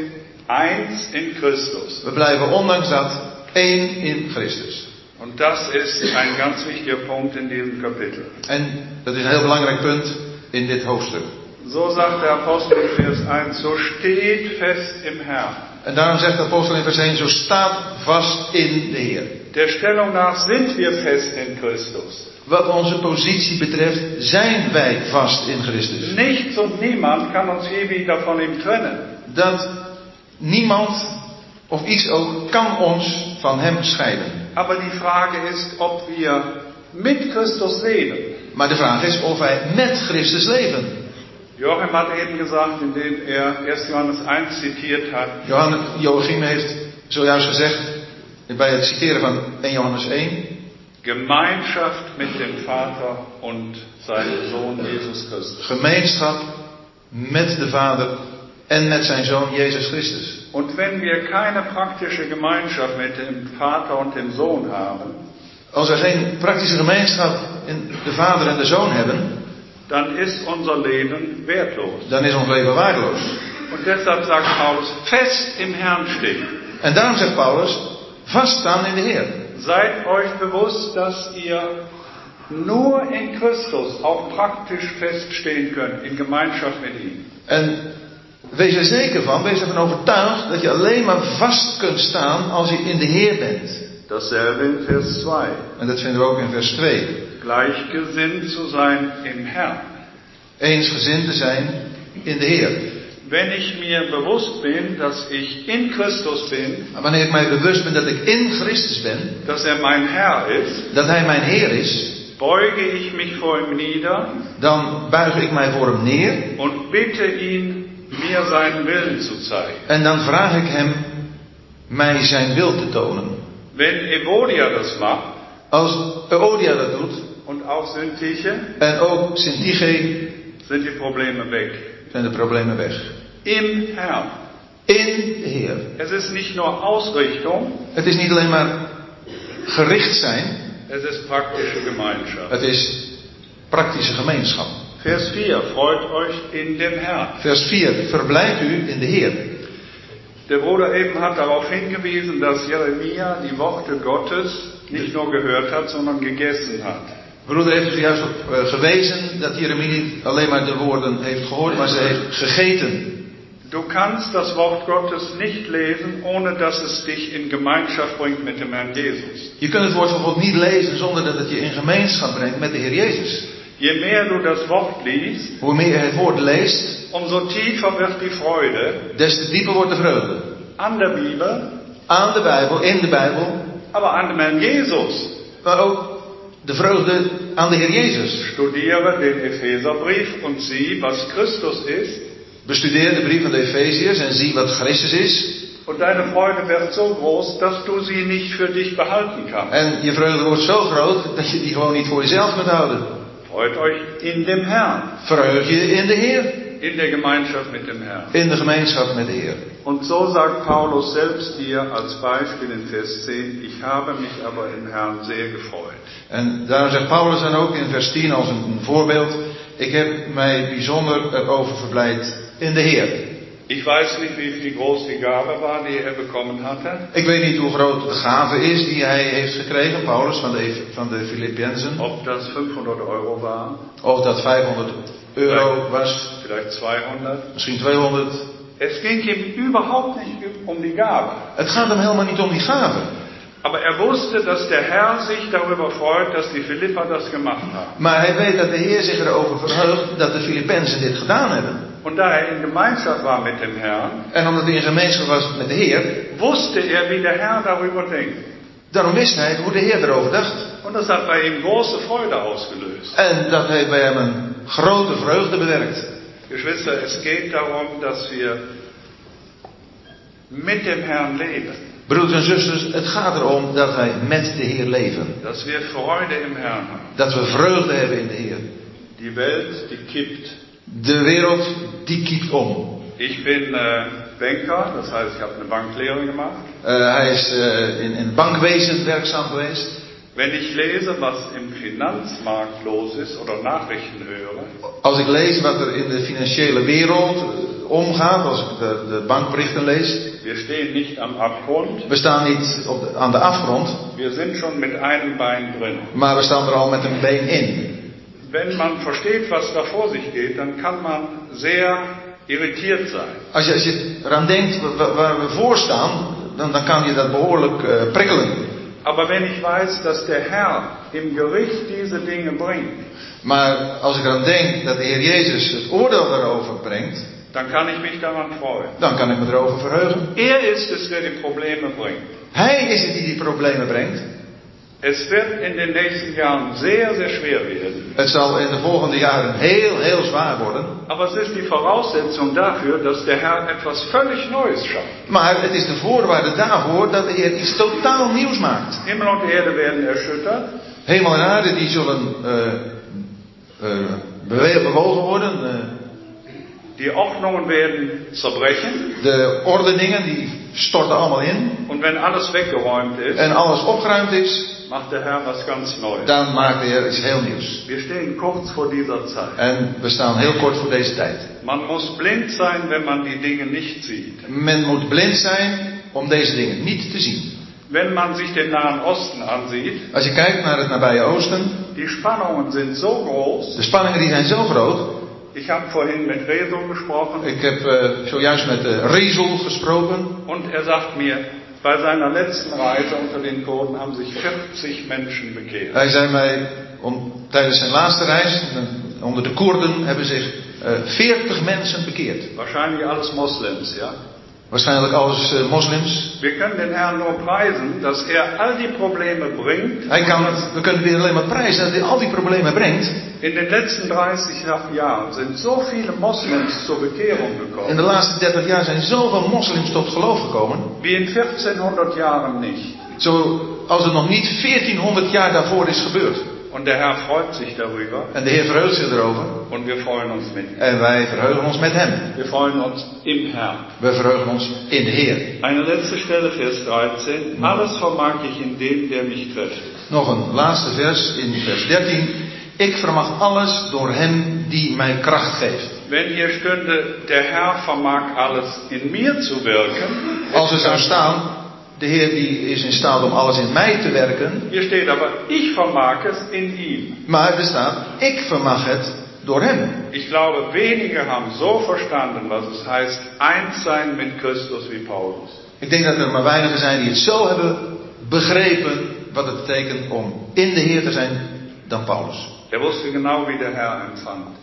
eins in Christus. we blijven ondanks dat één in Christus. Und das ist ein ganz wichtiger Punkt in diesem Kapitel. En dat is een heel belangrijk punt in dit hoofdstuk. So sagt der Apostel in Vers 1, so steht fest im Herrn. En daarom zegt de apostel in vers 1, zo staat vast in de Heer. Der Stellung nach sind wir fest in Christus. Wat onze positie betreft, zijn wij vast in Christus. Nichts und niemand je wieder von ihm trennen. Dat niemand of iets ook kan ons van hem scheiden. Aber die Frage ist, ob wir mit Christus leben. Maar de vraag is of wij met Christus leven. Joachim hat eben gesagt, indem er 1. Johannes 1 zitiert hat, Johannes, Joachim heeft zojuist gezegd, bij het citeren van 1 Johannes 1, Gemeinschaft mit dem Vater und seinem Sohn Jesus Christus. gemeenschap met de Vader en met zijn Zoon Jezus Christus. Und wenn wir keine praktische Gemeinschaft mit dem Vater und dem Sohn haben, Als we geen praktische gemeenschap in de Vader en de Zoon hebben, dann ist unser Leben wertlos. dan is ons leven waardeloos. Und deshalb sagt Paulus, fest im Herrn stehen. En daarom zegt Paulus, vaststaan in de Heer. Seid euch bewusst, dass ihr nur in Christus auch praktisch feststehen könnt, in Gemeinschaft mit ihm. En wees er zeker van, wees ervan overtuigd dat je alleen maar vast kunt staan als je in de Heer bent. Dasselbe in Vers 2. En dat vinden we ook in vers 2. Gleichgesinnt zu sein im Herrn. Eensgezind te zijn in de Heer. Wenn ich mir bewusst bin, dass ich in Christus bin, wanneer ik mij bewust ben dat ik in Christus ben, dass er mein Herr ist, dat Hij mijn Heer is, beuge ich mich vor ihm nieder dan buig ik mij voor Hem neer und bitte ihn, mir seinen Willen zu zeigen. en dan vraag ik Hem mij Zijn wil te tonen. Wenn Evodia das macht Als Euodia dat doet, und auch Syntyche, en ook Sintige, sind die Probleme weg. zijn de problemen weg. Im Herrn. In de Heer. Es ist nicht nur Ausrichtung, Het is niet alleen maar gericht zijn, es ist praktische Gemeinschaft. het is praktische gemeenschap. Vers 4, freut euch in dem Herrn. Vers 4. Verblijf u in de Heer. Der Bruder eben hat darauf hingewiesen, dass Jeremia die Worte Gottes nicht nur gehört hat, sondern gegessen hat. Broeder heeft er juist op eh, gewezen dat Jeremia niet alleen maar de woorden heeft gehoord, maar ze heeft gegeten. Du kannst das Wort Gottes nicht lesen, ohne dass es dich in Gemeinschaft bringt mit dem Herrn Jesus. Je kunt het woord van God niet lezen zonder dat het je in gemeenschap brengt met de Heer Jezus. Je meer du das Wort liest, Hoe meer je het woord leest, umso tiefer wird die Freude des te dieper wordt de vreugde. an der Bibel, Aan de Bijbel, in de Bijbel, aber an dem Herrn Jesus. maar ook de vreugde aan de Heer Jezus. Studiere den Epheserbrief und sieh, was Christus ist, Bestudeer de brief van de Efeziërs en zie wat Christus is. und deine Freude wird so groß, dass du sie nicht für dich behalten kannst. En je vreugde wordt zo groot dat je die gewoon niet voor jezelf kunt houden. Freut euch in dem Herrn, Verheug je in de Heer. In der Gemeinschaft mit dem Herrn. In de gemeenschap met de Heer. Und so sagt Paulus selbst hier als Beispiel in Vers 10, ich habe mich aber im Herrn sehr gefreut. En daarom zegt Paulus dan ook in vers 10 als een, een voorbeeld. Ik heb mij bijzonder erover verblijd in de Heer. Ich weiß nicht, wie viel groß die Gabe war, die er bekommen hatte. Ik weet niet hoe groot de gave is die hij heeft gekregen, Paulus, van de, van de Filippenzen. Ob das 500 Euro waren, Of dat 500 euro was, vielleicht 200. misschien 200. Es ging ihm überhaupt nicht um die Gabe. Het gaat hem helemaal niet om die gave. Aber er wusste, dass der Herr sich darüber freut, dass die Philipper das gemacht haben. Maar hij weet dat de Heer zich erover verheugt dat de Filippenzen dit gedaan hebben. Und da er in Gemeinschaft war mit dem Herrn, En omdat hij in gemeenschap was met de Heer, wusste er, wie der Herr darüber denkt. daarom wist hij hoe de Heer erover dacht. Und das hat bei ihm große Freude ausgelöst. En dat heeft bij hem een grote vreugde bewerkt. Geschwister, es geht darum, dass wir mit dem Herrn leben, Broeders en zusters, het gaat erom dat wij met de Heer leven. dass wir Freude im Herrn haben. Dat we vreugde hebben in de Heer. Die Welt, die kippt. De wereld, die kiekt om. Ich bin äh, Banker, das heißt, ich habe eine Banklehre gemacht. Eh, hij is eh, in, in het bankwezen werkzaam geweest. Wenn ich lese, was im Finanzmarkt los ist oder Nachrichten höre, Als ik lees wat er in de financiële wereld eh, omgaat, als ik de, de bankberichten lees, wir stehen nicht am Abgrund, we staan niet op de- aan de afgrond, wir sind schon mit einem Bein drin. maar we staan er al met een been in. Wenn man versteht, was da vor sich geht, dann kann man sehr irritiert sein. Als je, als je eraan denkt wa- wa- waar we voor staan, dan, dan kan je dat behoorlijk eh, prikkelen. Aber wenn ich weiß, dass der Herr im Gericht diese Dinge bringt, Maar als ik eraan denk dat de Heer Jezus het oordeel daarover brengt, dann kann ich mich daran freuen. dan kan ik me erover verheugen. Er ist es, der die Probleme bringt. Hij is het die die problemen brengt. Es wird in den nächsten Jahren sehr, sehr schwer werden. Het zal in de volgende jaren heel, heel zwaar worden. Aber es ist die Voraussetzung dafür, dass der Herr etwas völlig Neues schafft. Maar het is de voorwaarde daarvoor dat de Heer iets totaal nieuws maakt. Himmel und Erde werden erschüttert. Hemel en aarde die zullen eh, bewe- bewogen worden. eh, Die Ordnungen werden zerbrechen. de ordeningen die storten allemaal in. Und wenn alles weggeräumt ist, En alles opgeruimd is, macht der Herr was ganz Neues. dan maakt de Heer iets heel nieuws. Wir stehen kurz vor dieser Zeit. En we staan heel kort voor deze tijd. Man muss blind sein, wenn man die Dinge nicht sieht. Men moet blind zijn om deze dingen niet te zien. Wenn man sich den Nahen Osten ansieht, Als je kijkt naar het nabije oosten, die Spannungen sind so groß. de spanningen die zijn zo groot. Ich habe vorhin mit Rezo gesprochen Ik heb eh, zojuist met uh, Rezel gesproken. und er sagt mir, bei seiner letzten Reise unter den Kurden haben sich 40 Menschen bekehrt. Hij zei mij, om, tijdens zijn laatste reis, eh, onder de Koerden, hebben zich eh 40 mensen bekeerd. Wahrscheinlich alles Moslems, ja. Waarschijnlijk alles eh, moslims. Wir können den Herrn nur preisen, dass er all die Probleme bringt. Hij kan, we kunnen weer alleen maar prijzen dat hij al die problemen brengt. In den letzten 30 Jahren sind so viele Moslems zur Bekehrung In de laatste 30 jaar zijn zoveel moslims tot geloof gekomen. wie in 1400 Jahren nicht. Zo als het nog niet 1400 jaar daarvoor is gebeurd. Und der Herr freut sich darüber En de Heer verheugt zich erover. und wir freuen uns mit ihm. En wij verheugen ons met hem. Wir freuen uns im Herrn. We verheugen ons in de Heer. Eine letzte Stelle, Vers 13. Alles vermag ich in dem, der mich kräftigt. Nog een laatste vers in vers 13. Ik vermag alles door hem die mij kracht geeft. Wenn hier stünde, der Herr vermag alles in mir zu wirken. Als er zou staan, de Heer die is in staat om alles in mij te werken. Hier steht aber, ich vermag es in ihm. Maar er staat, ik vermag het door hem. Ich glaube, wenige haben so verstanden, was es heißt, eins sein mit Christus wie Paulus. Ik denk dat er maar weinigen zijn die het zo hebben begrepen wat het betekent om in de Heer te zijn dan Paulus. Er wusste genau, wie Herr empfand.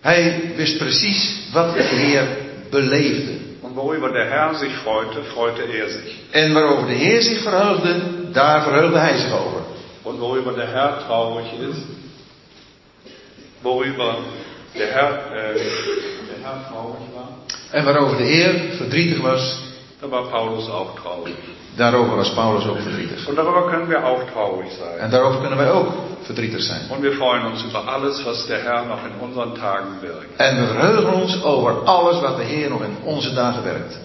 Hij wist precies wat de Heer beleefde. Worüber der Herr sich freute, freute er sich. En waarover de Heer zich verheugde, daar verheugde hij zich over. Und worüber der Herr traurig ist, worüber der Herr, äh, der Herr traurig war, En waarover de Heer verdrietig was, da war Paulus auch traurig. Daarover was Paulus ook verdrietig. Und darüber können wir auch traurig sein. En daarover kunnen wij ook verdrietig zijn. Und wir freuen uns über alles, was der Herr noch in unseren Tagen wirkt. En we verheugen ons over alles wat de Heer nog in onze dagen werkt.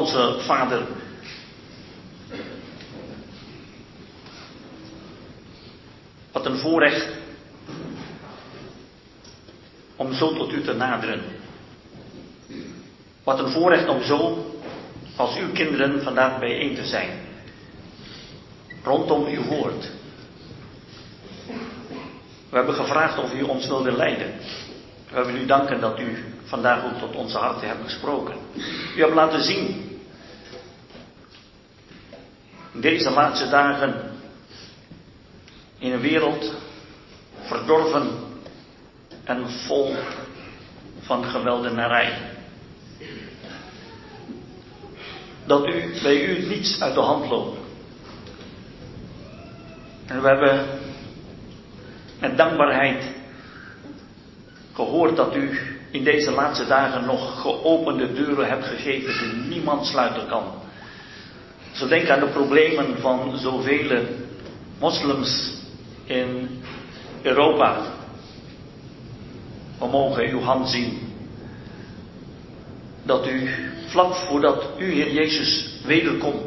Onze Vader. Wat een voorrecht om zo tot u te naderen. Wat een voorrecht om zo als uw kinderen vandaag bijeen te zijn. Rondom uw woord. We hebben gevraagd of u ons wilde leiden. We willen u danken dat u vandaag ook tot onze harten hebt gesproken. U hebt laten zien, in deze laatste dagen, in een wereld verdorven en vol van geweldenarij. Dat u bij u niets uit de hand loopt. En we hebben met dankbaarheid gehoord dat u in deze laatste dagen nog geopende deuren hebt gegeven die niemand sluiten kan. Zo denk aan de problemen van zoveel moslims in Europa. We mogen uw hand zien. Dat u vlak voordat u, Heer Jezus, wederkomt,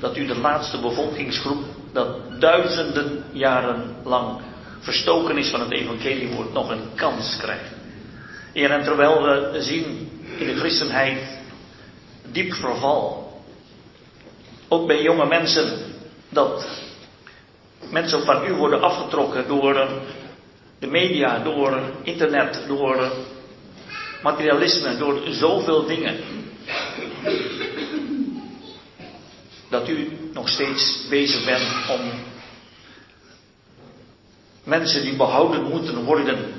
dat u de laatste bevolkingsgroep, dat duizenden jaren lang verstoken is van het evangeliewoord, nog een kans krijgt. Heer, en terwijl we zien in de christenheid diep verval, ook bij jonge mensen, dat mensen van u worden afgetrokken door de media, door internet, door materialisme, door zoveel dingen. Dat u nog steeds bezig bent om mensen die behouden moeten worden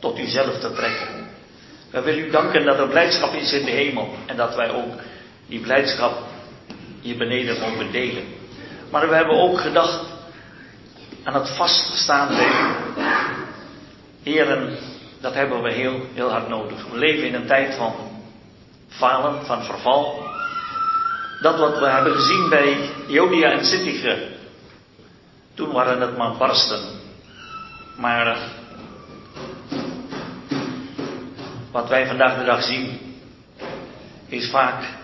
tot u zelf te trekken. We willen u danken dat er blijdschap is in de hemel en dat wij ook die blijdschap hier beneden mogen delen. Maar we hebben ook gedacht aan het vaststaan bij u. Heren, dat hebben we heel, heel hard nodig. We leven in een tijd van falen, van verval. Dat wat we hebben gezien bij Jodia en Sittige, toen waren het maar barsten. Maar wat wij vandaag de dag zien, is vaak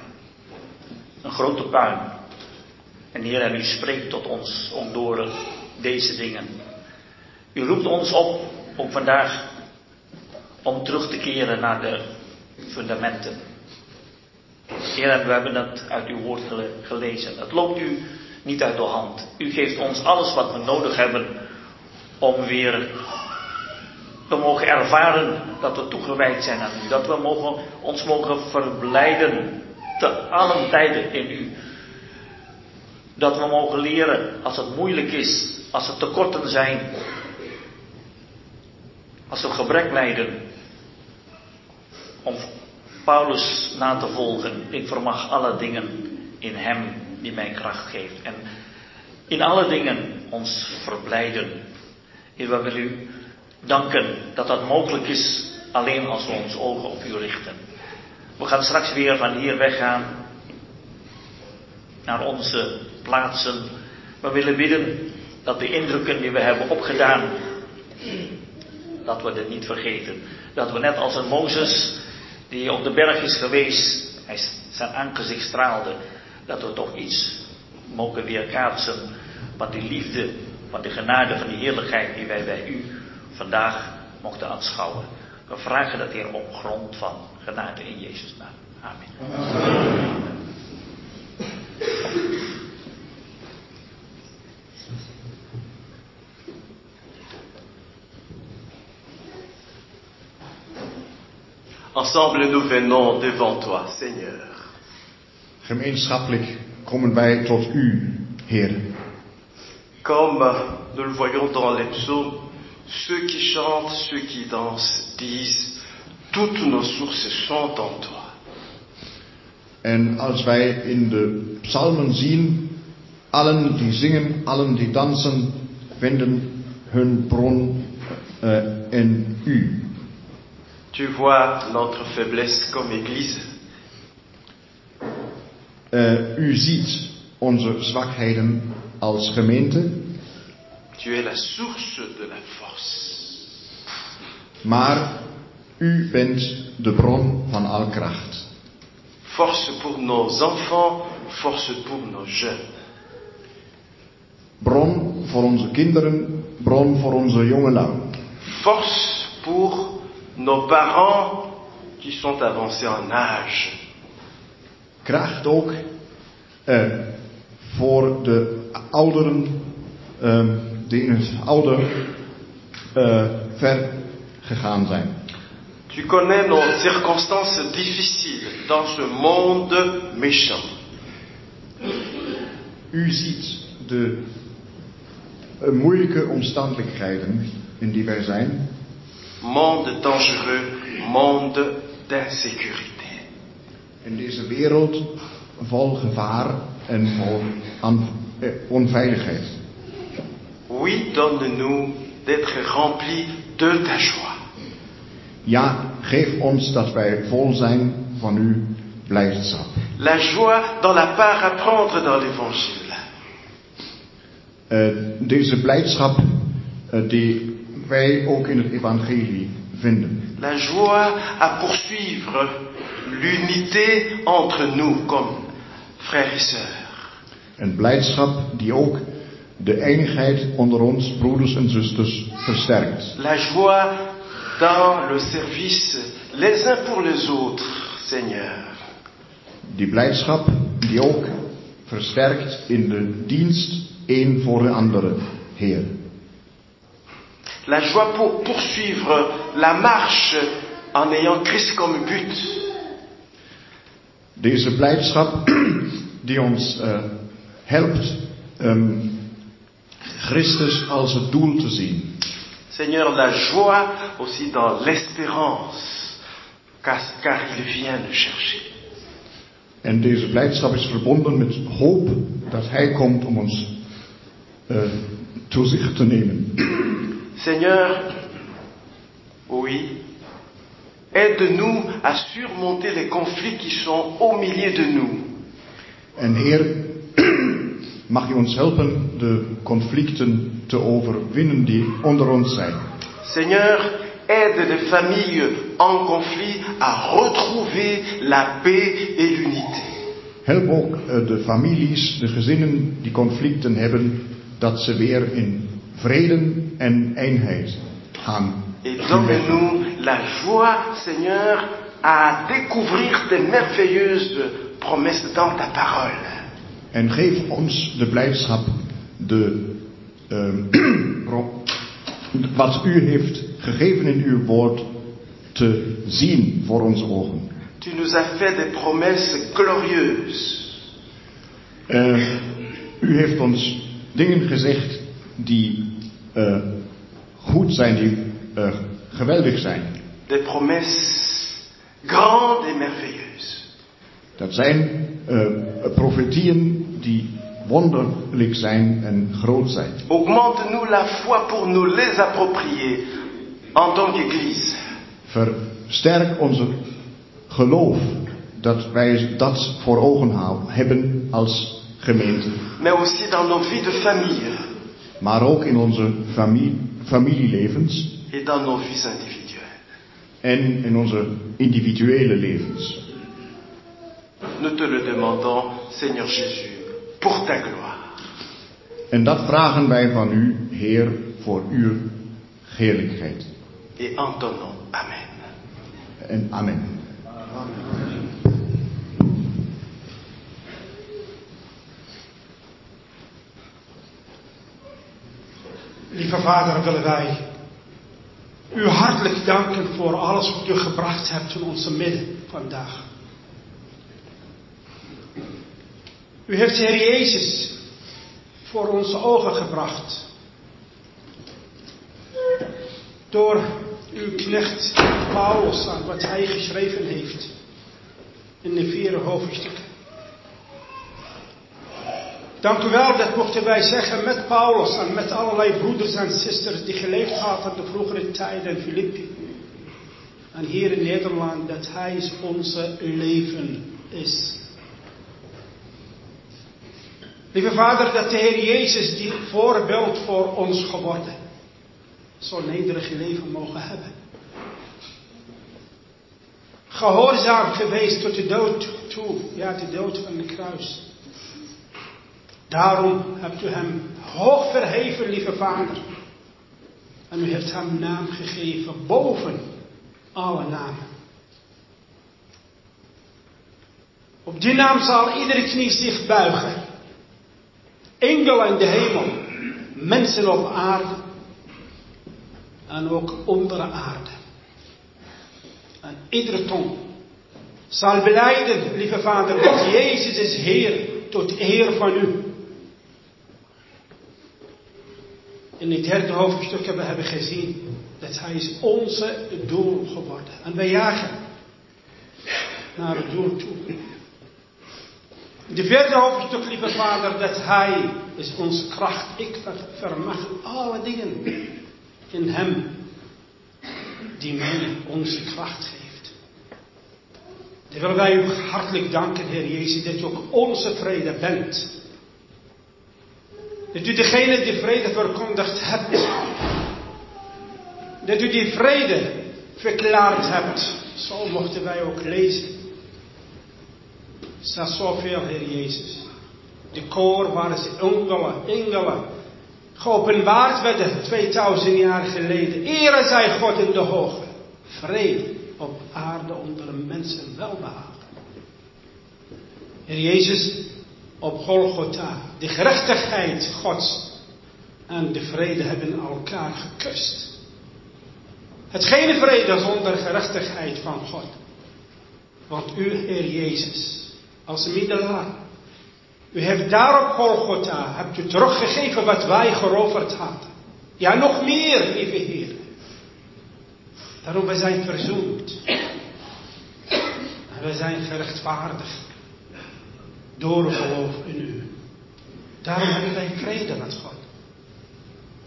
een grote puin. En Heer, en u spreekt tot ons om door deze dingen. U roept ons op, ook vandaag, om terug te keren naar de fundamenten. Heer, en we hebben het uit uw woord gelezen. Het loopt u niet uit de hand. U geeft ons alles wat we nodig hebben om weer te mogen ervaren dat we toegewijd zijn aan u. Dat we mogen, ons mogen verblijden te allen tijden in u. Dat we mogen leren als het moeilijk is, als er tekorten zijn, als er gebrek lijden, om Paulus na te volgen. Ik vermag alle dingen in Hem die mij kracht geeft. En in alle dingen ons verblijden. Heer, we willen u danken dat dat mogelijk is alleen als we ons ogen op u richten. We gaan straks weer van hier weggaan naar onze plaatsen. We willen bidden dat de indrukken die we hebben opgedaan, dat we dit niet vergeten. Dat we net als een Mozes die op de berg is geweest, hij zijn aangezicht straalde, dat we toch iets mogen weerkaatsen van die liefde, van de genade, van die heerlijkheid die wij bij u vandaag mochten aanschouwen. We vragen dat hier op grond van genade in Jezus' naam. Amen. Amen. Ensemble nous venons devant toi, Seigneur. Gemeenschappelijk komen wij tot u, Heer. Comme nous le voyons dans les psaumes, ceux qui chantent, ceux qui dansent disent, toutes nos sources sont en toi. En als wij in de psalmen zien, allen die zingen, allen die dansen, vinden hun bron uh, in u. Tu vois notre faiblesse comme Église. Uh, u ziet onze zwakheden als gemeente. Tu es la source de la force. Maar u bent de bron van al kracht. force pour nos enfants, force pour nos jeunes. Bron voor onze kinderen, bron voor onze jongelui. Force pour nos parents qui sont avancés en âge. Kracht ook eh, voor de ouderen eh, die in het ouder eh, ver gegaan zijn. Tu connais nos circonstances difficiles dans ce monde méchant. U ziet de eh, moeilijke omstandigheden in die wij zijn. Monde dangereux, monde d'insécurité. In deze wereld vol gevaar en vol eh, onveiligheid. Oui, donne-nous d'être remplis de ta joie. Ja, geef ons dat wij vol zijn van uw blijdschap. La joie dans la part à prendre dans l'évangile. Eh, deze blijdschap eh, die wij ook in het evangelie vinden. La joie à poursuivre l'unité entre nous comme frères et sœurs. Een blijdschap die ook de eenigheid onder ons, broeders en zusters, versterkt. La joie dans le service les uns pour les autres, Seigneur. Die blijdschap die ook versterkt in de dienst een voor de andere, Heer. La joie pour poursuivre la marche en ayant Christ comme but. Deze blijdschap die ons eh, helpt ehm, Christus als het doel te zien. Seigneur, la joie aussi dans l'espérance, car, car il vient nous chercher. En deze blijdschap is verbonden met hoop dat Hij komt om ons eh toe zich te nemen. Seigneur, oui, aide-nous à surmonter les conflits qui sont au milieu de nous. En Heer, mag U ons helpen de conflicten te overwinnen die onder ons zijn. Seigneur, aide les familles en conflit à retrouver la paix et l'unité. Help ook eh, de families, de gezinnen die conflicten hebben, dat ze weer in vrede en eenheid gaan. Et donne-nous la joie, Seigneur, à découvrir tes merveilleuses promesses dans ta parole. En geef ons de blijdschap, de, eh, pro- wat u heeft gegeven in uw woord, te zien voor onze ogen. Tu nous as fait des promesses glorieuses. Eh, u heeft ons dingen gezegd die eh, goed zijn, die eh, geweldig zijn. Des promesses grandes et merveilleuses. Dat zijn eh, profetieën die wonderlijk zijn en groot zijn. Augmente-nous la foi pour nous les approprier en tant qu'Église. Versterk onze geloof dat wij dat voor ogen hebben als gemeente. mais aussi dans nos vies de famille Maar ook in onze familie, familielevens et dans nos vies individuelles. en in onze individuele levens. Nous te le demandons, Seigneur Jésus, pour ta gloire. En dat vragen wij van u, Heer, voor uw heerlijkheid. Et en ton nom. Amen. En amen. Lieve Vader, willen wij u hartelijk danken voor alles wat u gebracht hebt in onze midden vandaag. U heeft de Heer Jezus voor onze ogen gebracht. Door uw knecht Paulus aan wat hij geschreven heeft in de vierde hoofdstuk. Dank u wel, dat mochten wij zeggen met Paulus en met allerlei broeders en zusters die geleefd hadden in de vroegere tijden in Filippi. En hier in Nederland, dat Hij onze leven is. Lieve Vader, dat de Heer Jezus die voorbeeld voor ons geworden, zo'n nederig leven mogen hebben. Gehoorzaam geweest tot de dood toe. Ja, de dood van de kruis. Daarom hebt u hem hoog verheven, lieve vader. En u heeft hem naam gegeven boven alle namen. Op die naam zal iedere knie zich buigen. Engelen in de hemel, mensen op aarde en ook onder de aarde. En iedere tong zal beleiden, lieve Vader, dat Jezus is Heer tot eer van u. In het derde hoofdstuk hebben we gezien dat Hij is onze doel geworden. En wij jagen naar het doel toe. In de vierde hoofdstuk, lieve Vader, dat Hij is onze kracht. Ik vermag alle dingen in Hem die mij onze kracht geeft. Dan willen wij u hartelijk danken, Heer Jezus, dat u ook onze vrede bent. Dat u degene die vrede verkondigd hebt. Dat u die vrede verklaard hebt. Zo mochten wij ook lezen. Staat zoveel, Heer Jezus. De koor waar ze engelen, engelen geopenbaard werden 2000 jaar geleden. Ere zij God in de hoogte. Vrede op aarde onder de mensen welbehagen. Heer Jezus, op Golgotha, de gerechtigheid Gods en de vrede hebben elkaar gekust. Het geen vrede zonder gerechtigheid van God. Want u, Heer Jezus, als middelaar, u heeft daar op Golgotha, hebt u teruggegeven wat wij geroverd hadden. Ja, nog meer, lieve Heer. Daarom, we zijn verzoend. En we zijn gerechtvaardigd. Door geloof in u. Daarom hebben wij vrede met God.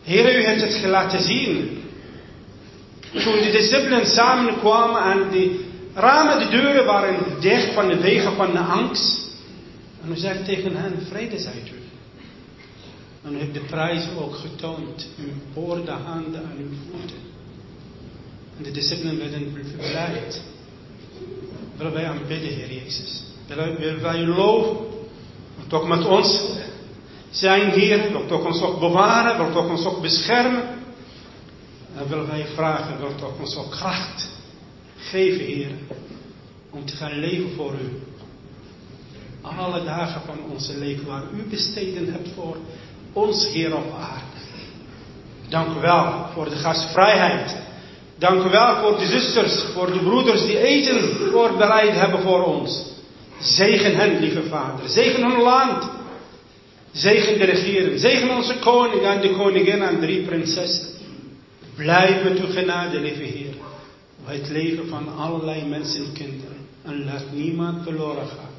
Heer, u heeft het laten zien. Toen de discipelen samenkwamen en de ramen, de deuren waren dicht van de wegen van de angst. En u zei tegen hen, vrede zijt u. En u hebt de prijs ook getoond. Uw oren, handen en uw voeten. En de discipelen werden verblijd. Willen wij aanbidden, Heer Jezus. Willen wij u loven. Wilt ook met ons zijn, Heer. Wilt ook ons ook bewaren. Wilt ook ons ook beschermen. En willen wij vragen, wilt ook ons ook kracht geven, Heer. Om te gaan leven voor u. Alle dagen van onze leven waar u besteden hebt voor ons Heer op aarde. Dank u wel voor de gastvrijheid. Dank u wel voor de zusters, voor de broeders die eten voorbereid hebben voor ons. Zegen hen, lieve Vader. Zegen hun land. Zegen de regering. Zegen onze koning en de koningin en drie prinsessen. Blijf met uw genade, lieve Heer. Het leven van allerlei mensen en kinderen. En laat niemand verloren gaan.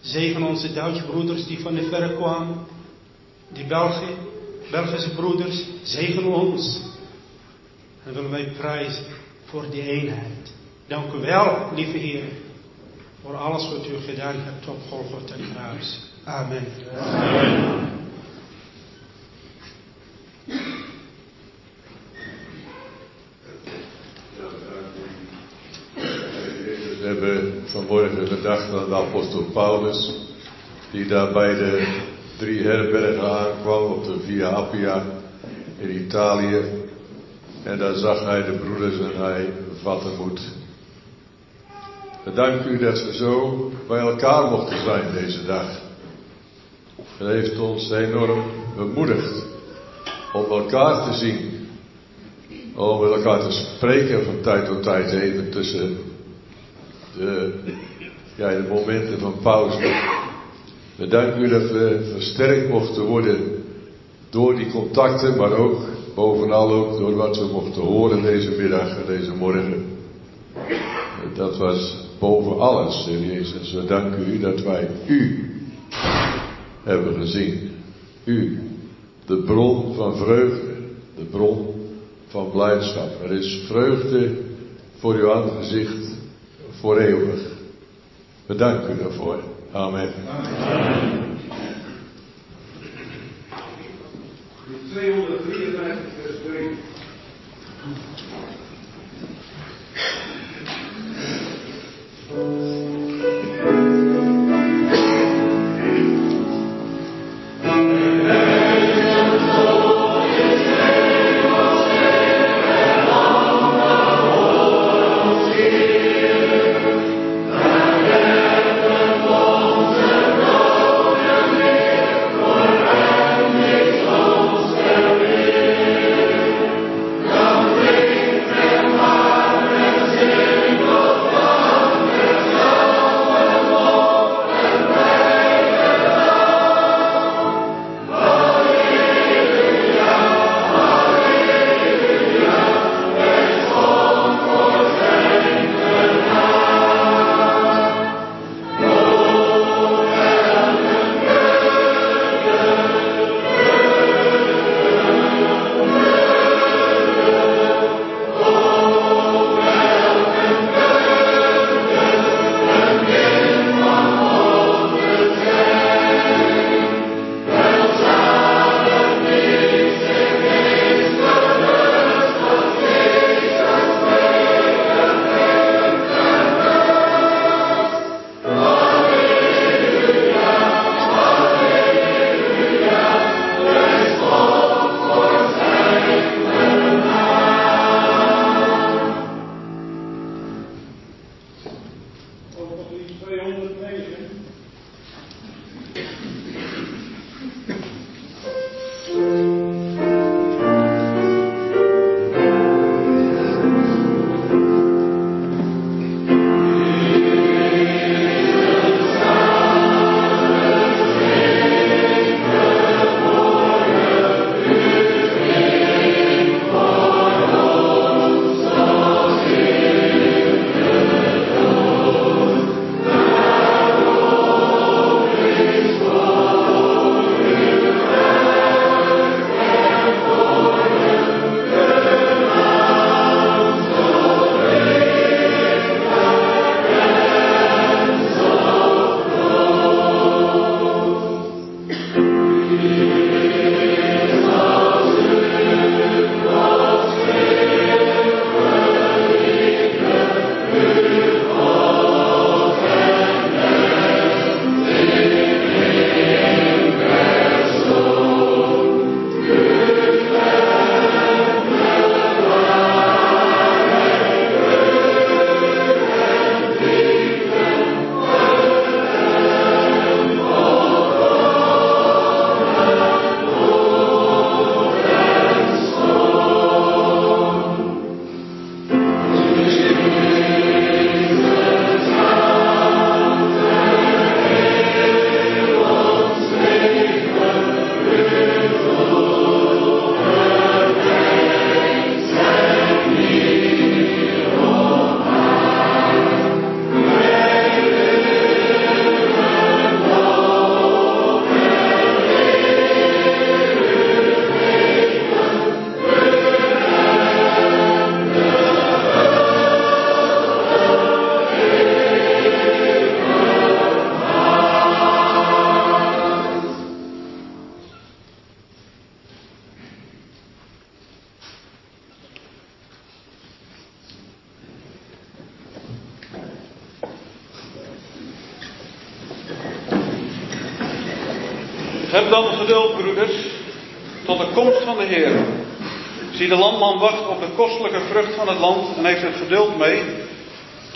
Zegen onze Duitse broeders die van de verre kwamen. Die België, Belgische broeders. Zegen ons. En willen wij prijzen voor die eenheid. Dank u wel, lieve Heer. Voor alles wat u gedaan hebt op Golgotha kruis. Amen. Amen. We vanmorgen gedacht aan de apostel Paulus, die daar bij de drie herbergen aankwam op de Via Appia in Italië. En daar zag hij de broeders en hij vatten moed. Dank u dat we zo bij elkaar mochten zijn deze dag. Het heeft ons enorm bemoedigd om elkaar te zien. Om met elkaar te spreken van tijd tot tijd even tussen de, ja, de momenten van pauze. We danken u dat we versterkt mochten worden door die contacten, maar ook bovenal ook door wat we mochten horen deze middag en deze morgen. Dat was boven alles, Heer Jezus. We danken u dat wij u hebben gezien. U, de bron van vreugde, de bron van blijdschap. Er is vreugde voor uw aangezicht voor eeuwig. We danken u daarvoor. Amen. Amen.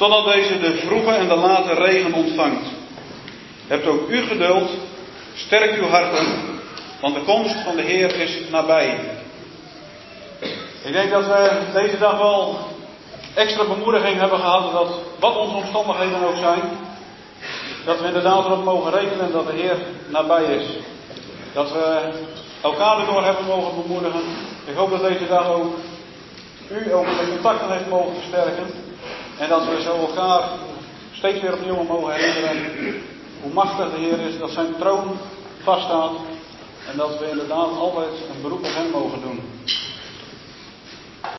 Totdat deze de vroege en de late regen ontvangt. Hebt ook u geduld, sterk uw harten, want de komst van de Heer is nabij. Ik denk dat we deze dag wel extra bemoediging hebben gehad dat wat onze omstandigheden ook zijn, dat we inderdaad erop mogen rekenen dat de Heer nabij is. Dat we elkaar erdoor hebben mogen bemoedigen. Ik hoop dat deze dag ook u ook de contacten heeft mogen versterken. En dat we zo elkaar steeds weer opnieuw mogen herinneren hoe machtig de Heer is, dat zijn troon vaststaat. En dat we inderdaad altijd een beroep op Hem mogen doen.